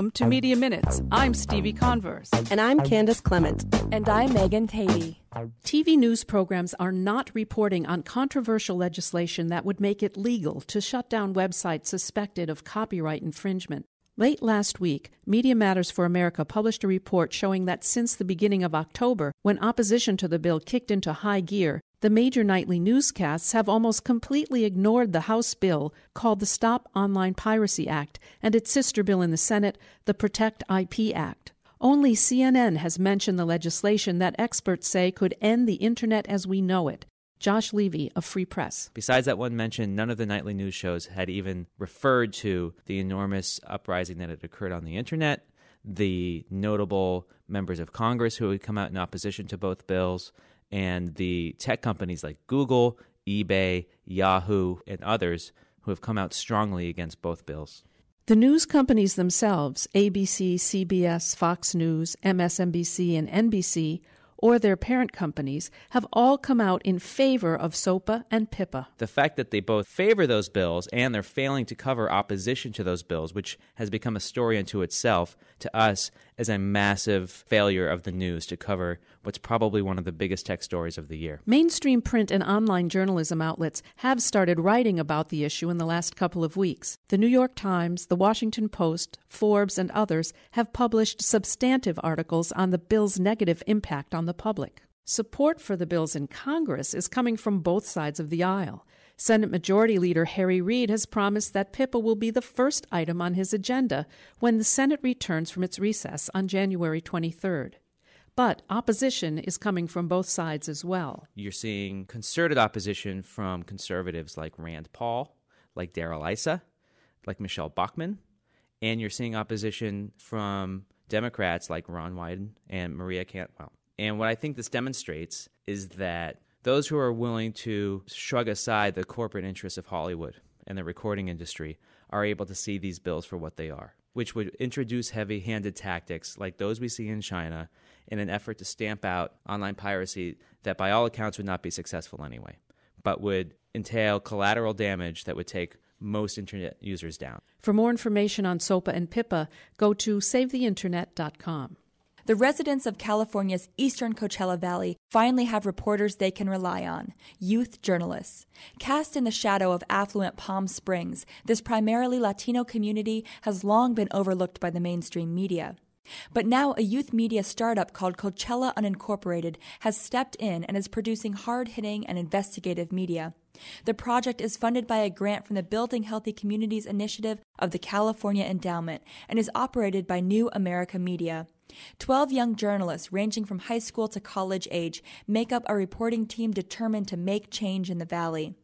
Welcome to Media Minutes. I'm Stevie Converse. And I'm Candace Clement. And I'm Megan Tady. TV news programs are not reporting on controversial legislation that would make it legal to shut down websites suspected of copyright infringement. Late last week, Media Matters for America published a report showing that since the beginning of October, when opposition to the bill kicked into high gear, the major nightly newscasts have almost completely ignored the House bill called the Stop Online Piracy Act and its sister bill in the Senate, the Protect IP Act. Only CNN has mentioned the legislation that experts say could end the Internet as we know it. Josh Levy of Free Press. Besides that one mention, none of the nightly news shows had even referred to the enormous uprising that had occurred on the internet, the notable members of Congress who had come out in opposition to both bills, and the tech companies like Google, eBay, Yahoo, and others who have come out strongly against both bills. The news companies themselves, ABC, CBS, Fox News, MSNBC, and NBC, or their parent companies, have all come out in favor of SOPA and PIPA. The fact that they both favor those bills and they're failing to cover opposition to those bills, which has become a story unto itself, to us is a massive failure of the news to cover what's probably one of the biggest tech stories of the year. Mainstream print and online journalism outlets have started writing about the issue in the last couple of weeks. The New York Times, The Washington Post, Forbes, and others have published substantive articles on the bill's negative impact on the public. Support for the bills in Congress is coming from both sides of the aisle. Senate Majority Leader Harry Reid has promised that PIPA will be the first item on his agenda when the Senate returns from its recess on January 23rd. But opposition is coming from both sides as well. You're seeing concerted opposition from conservatives like Rand Paul, like Darrell Issa, like Michele Bachmann, and you're seeing opposition from Democrats like Ron Wyden and Maria Cantwell. And what I think this demonstrates is that those who are willing to shrug aside the corporate interests of Hollywood and the recording industry are able to see these bills for what they are, which would introduce heavy handed tactics like those we see in China in an effort to stamp out online piracy that, by all accounts, would not be successful anyway, but would entail collateral damage that would take most internet users down. For more information on SOPA and PIPA, go to savetheinternet.com. The residents of California's eastern Coachella Valley finally have reporters they can rely on youth journalists. Cast in the shadow of affluent Palm Springs, this primarily Latino community has long been overlooked by the mainstream media. But now a youth media startup called Coachella Unincorporated has stepped in and is producing hard hitting and investigative media. The project is funded by a grant from the Building Healthy Communities initiative of the California Endowment and is operated by New America Media. Twelve young journalists, ranging from high school to college age, make up a reporting team determined to make change in the Valley.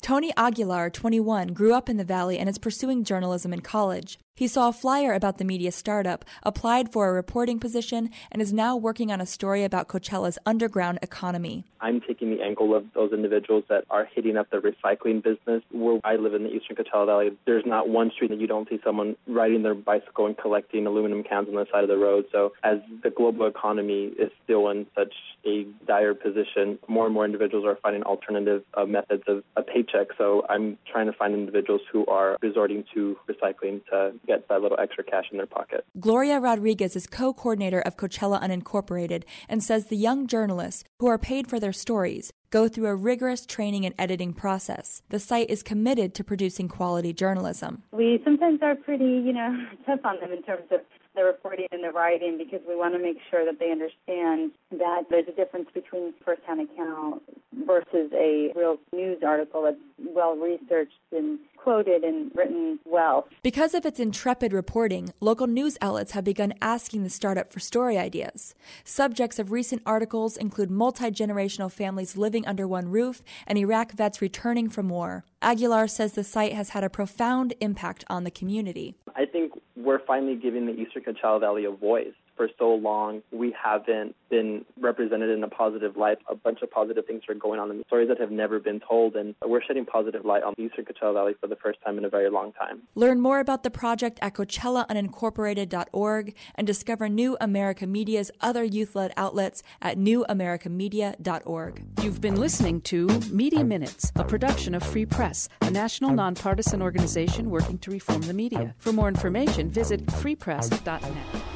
Tony Aguilar, 21, grew up in the Valley and is pursuing journalism in college. He saw a flyer about the media startup, applied for a reporting position, and is now working on a story about Coachella's underground economy. I'm taking the angle of those individuals that are hitting up the recycling business. Where I live in the eastern Coachella Valley, there's not one street that you don't see someone riding their bicycle and collecting aluminum cans on the side of the road. So, as the global economy is still in such a dire position, more and more individuals are finding alternative uh, methods of a paycheck. So, I'm trying to find individuals who are resorting to recycling to get that little extra cash in their pocket. Gloria Rodriguez is co coordinator of Coachella Unincorporated and says the young journalists, who are paid for their stories, go through a rigorous training and editing process. The site is committed to producing quality journalism. We sometimes are pretty, you know, tough on them in terms of the reporting and the writing because we want to make sure that they understand that there's a difference between first-hand account versus a real news article that's well researched and quoted and written well. Because of its intrepid reporting, local news outlets have begun asking the startup for story ideas. Subjects of recent articles include multi generational families living under one roof and Iraq vets returning from war. Aguilar says the site has had a profound impact on the community. I think we're finally giving the Eastern Coachella Valley a voice. For so long, we haven't been represented in a positive light. A bunch of positive things are going on in stories that have never been told, and we're shedding positive light on the Eastern Coachella Valley for the first time in a very long time. Learn more about the project at CoachellaUnincorporated.org and discover New America Media's other youth led outlets at NewAmericaMedia.org. You've been listening to Media Minutes, a production of Free Press, a national nonpartisan organization working to reform the media. For more information, visit freepress.net.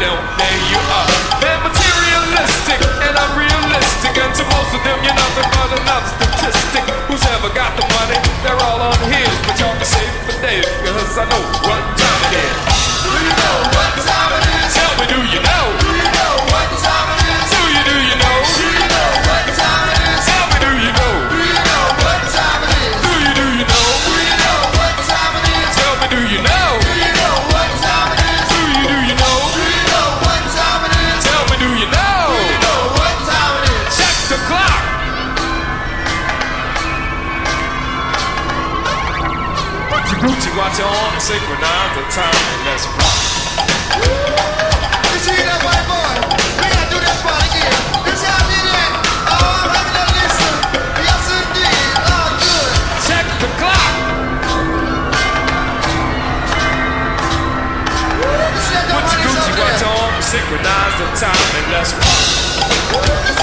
don't you are. They're materialistic, and I'm realistic. And to most of them, you're nothing but another statistic. Who's ever got the money? They're all on his, but y'all can save for days, cause I know what time it is. Do you know what time it is? Tell me, do you know? Do you know? on, synchronize the time, and let's rock. You see that white boy? We gotta do again. This how I did it. Oh, listen. Yes, indeed. Oh, good. Check the clock. Put your Gucci watch on, synchronize the time, and let's rock.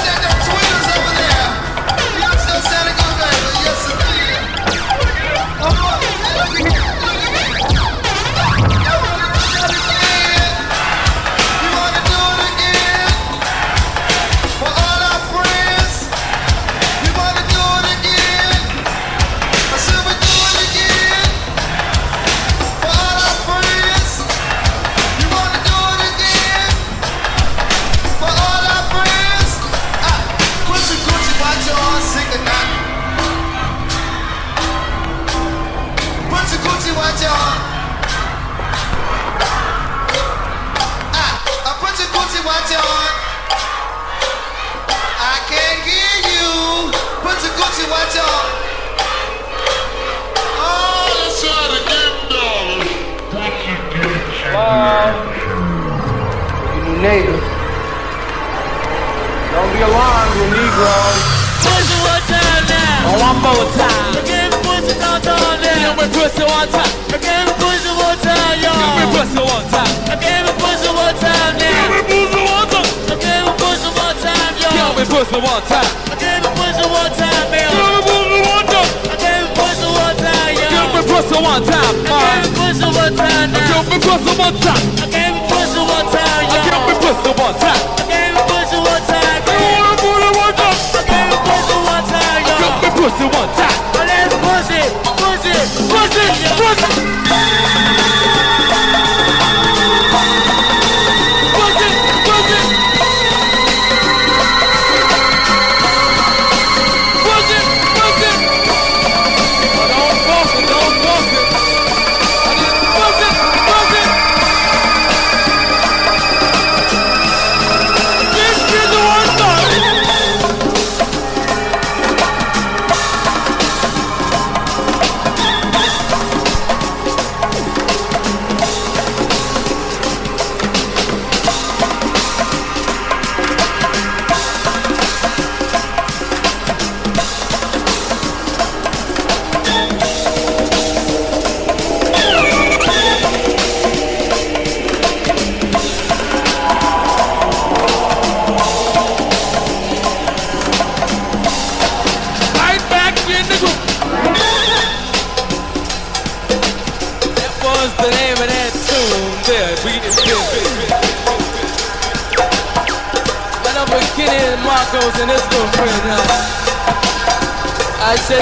Pussy one time. Give me pussy one time, man. Give me pussy one time. Give me pussy one time, y'all. Give me pussy one time. Give me pussy one time now. Give me pussy one time. I Give me pussy one time, y'all. Give me pussy one time. I Give me pussy one time, Give me pussy one time. Give me pussy one time, y'all. Give me pussy one time. Oh, let's pussy, pussy, pussy, pussy. Right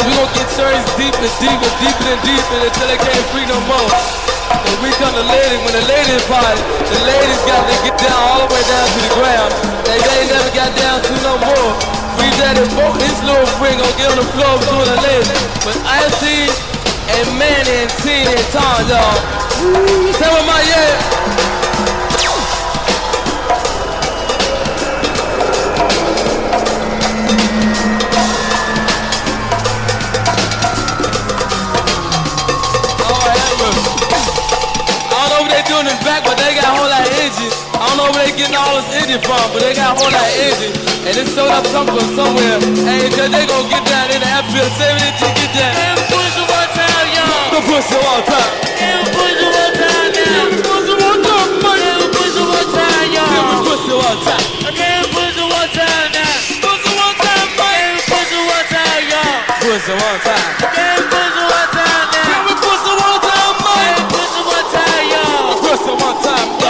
We gonna get serious deep and deep and deeper and deeper until they can't free no more. And we come to ladies, when the ladies party, the ladies got to get down all the way down to the ground. They, ain't never got down to no more. We daddy both his little friend gonna get on the floor between the ladies. But I see and Manny and Tina and Tom, y'all. Tell my yeah. Don't know what they doing in the back, but they got a whole lot of energy. I don't know where they getting all this energy from, but they got a whole lot of energy. And it's sold up somewhere, somewhere. Hey, cause they gonna get down in the airfield, seven inches, get down. And push one time, y'all. The pussy one time. And push one time, now. Push Pussy one time, man. And push one time, y'all. Give me pussy one time. And push one time, now. Pussy one time, man. And push one time, y'all. Push Pussy one time. And push one time, now. Time,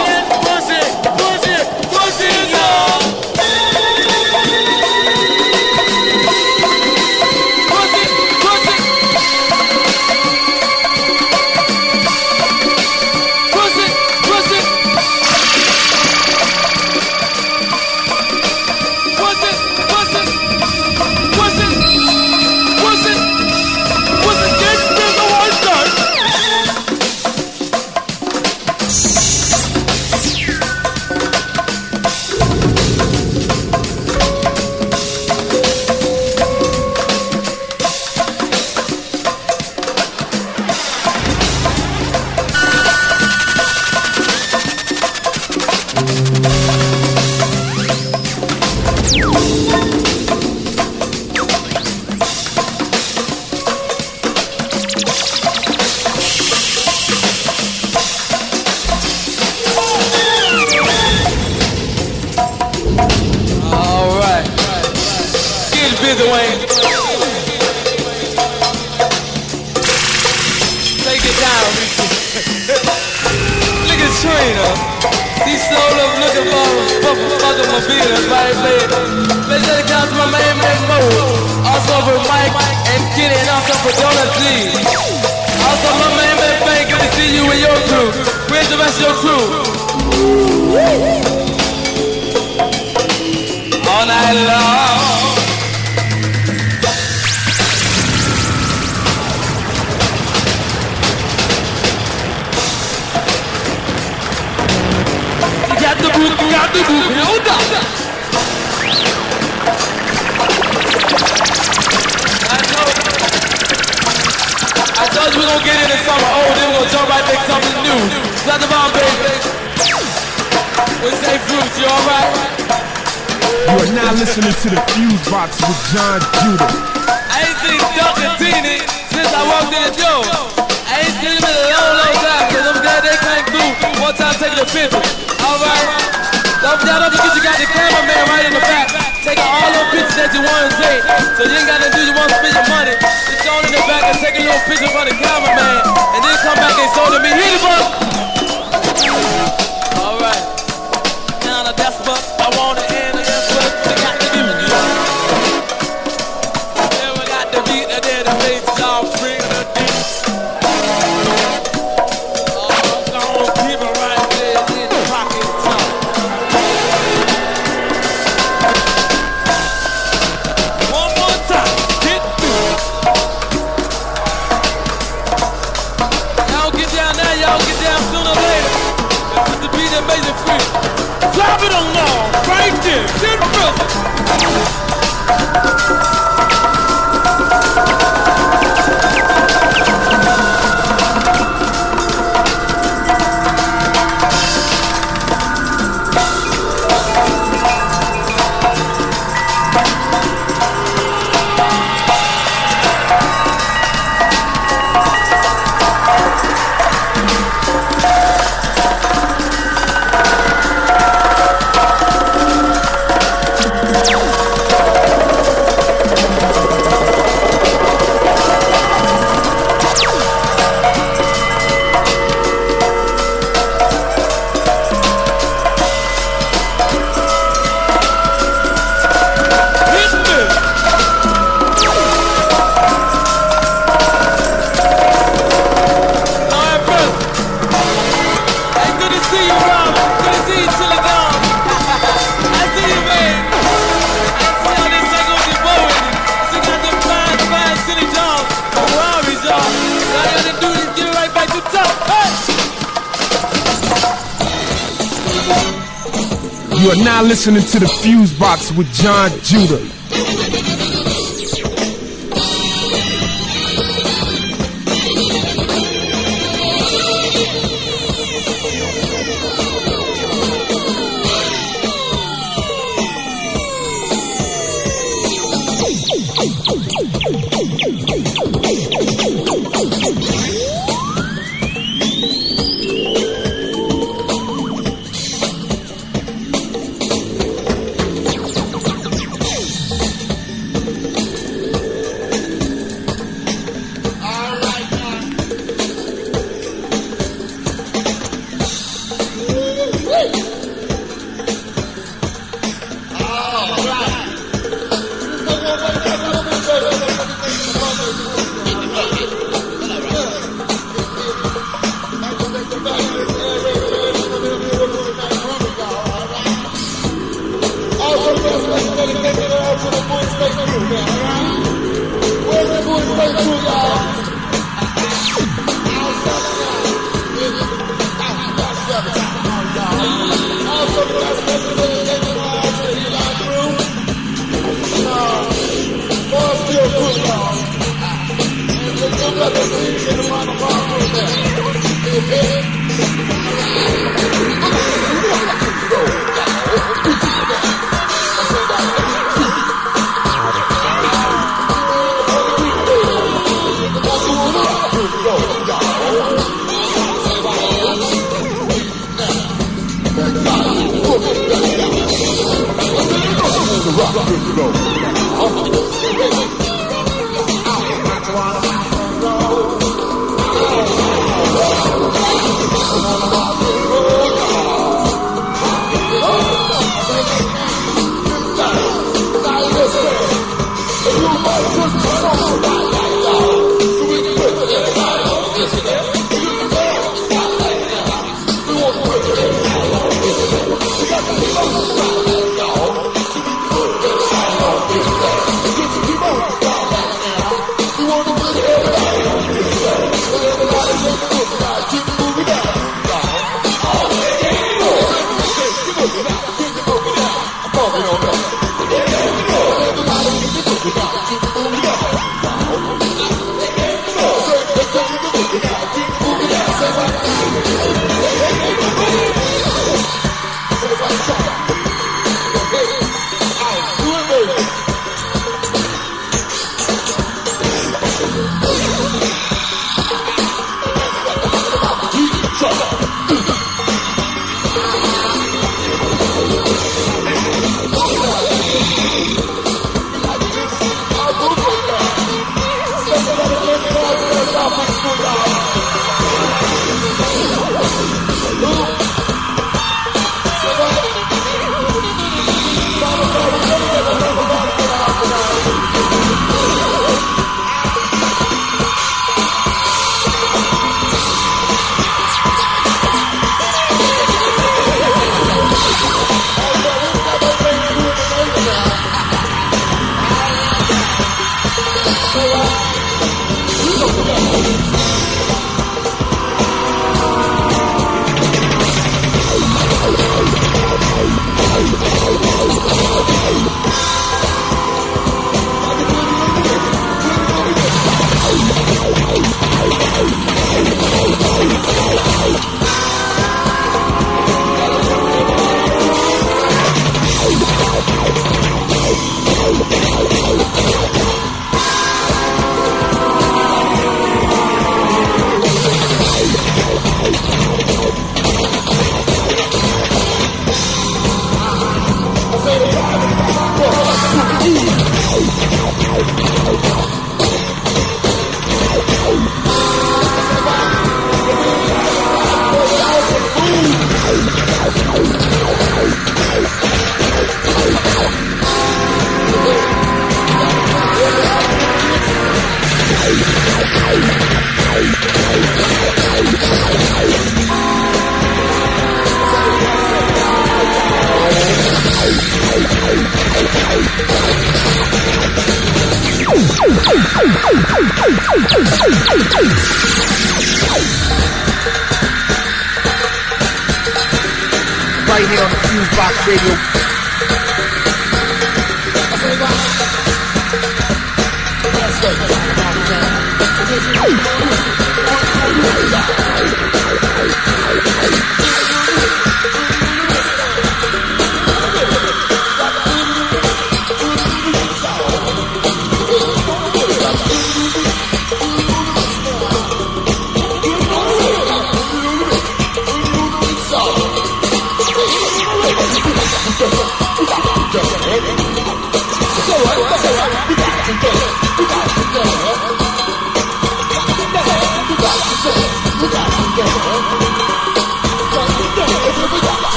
with John Judah.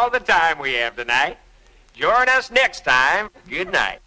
All the time we have tonight. Join us next time. Good night.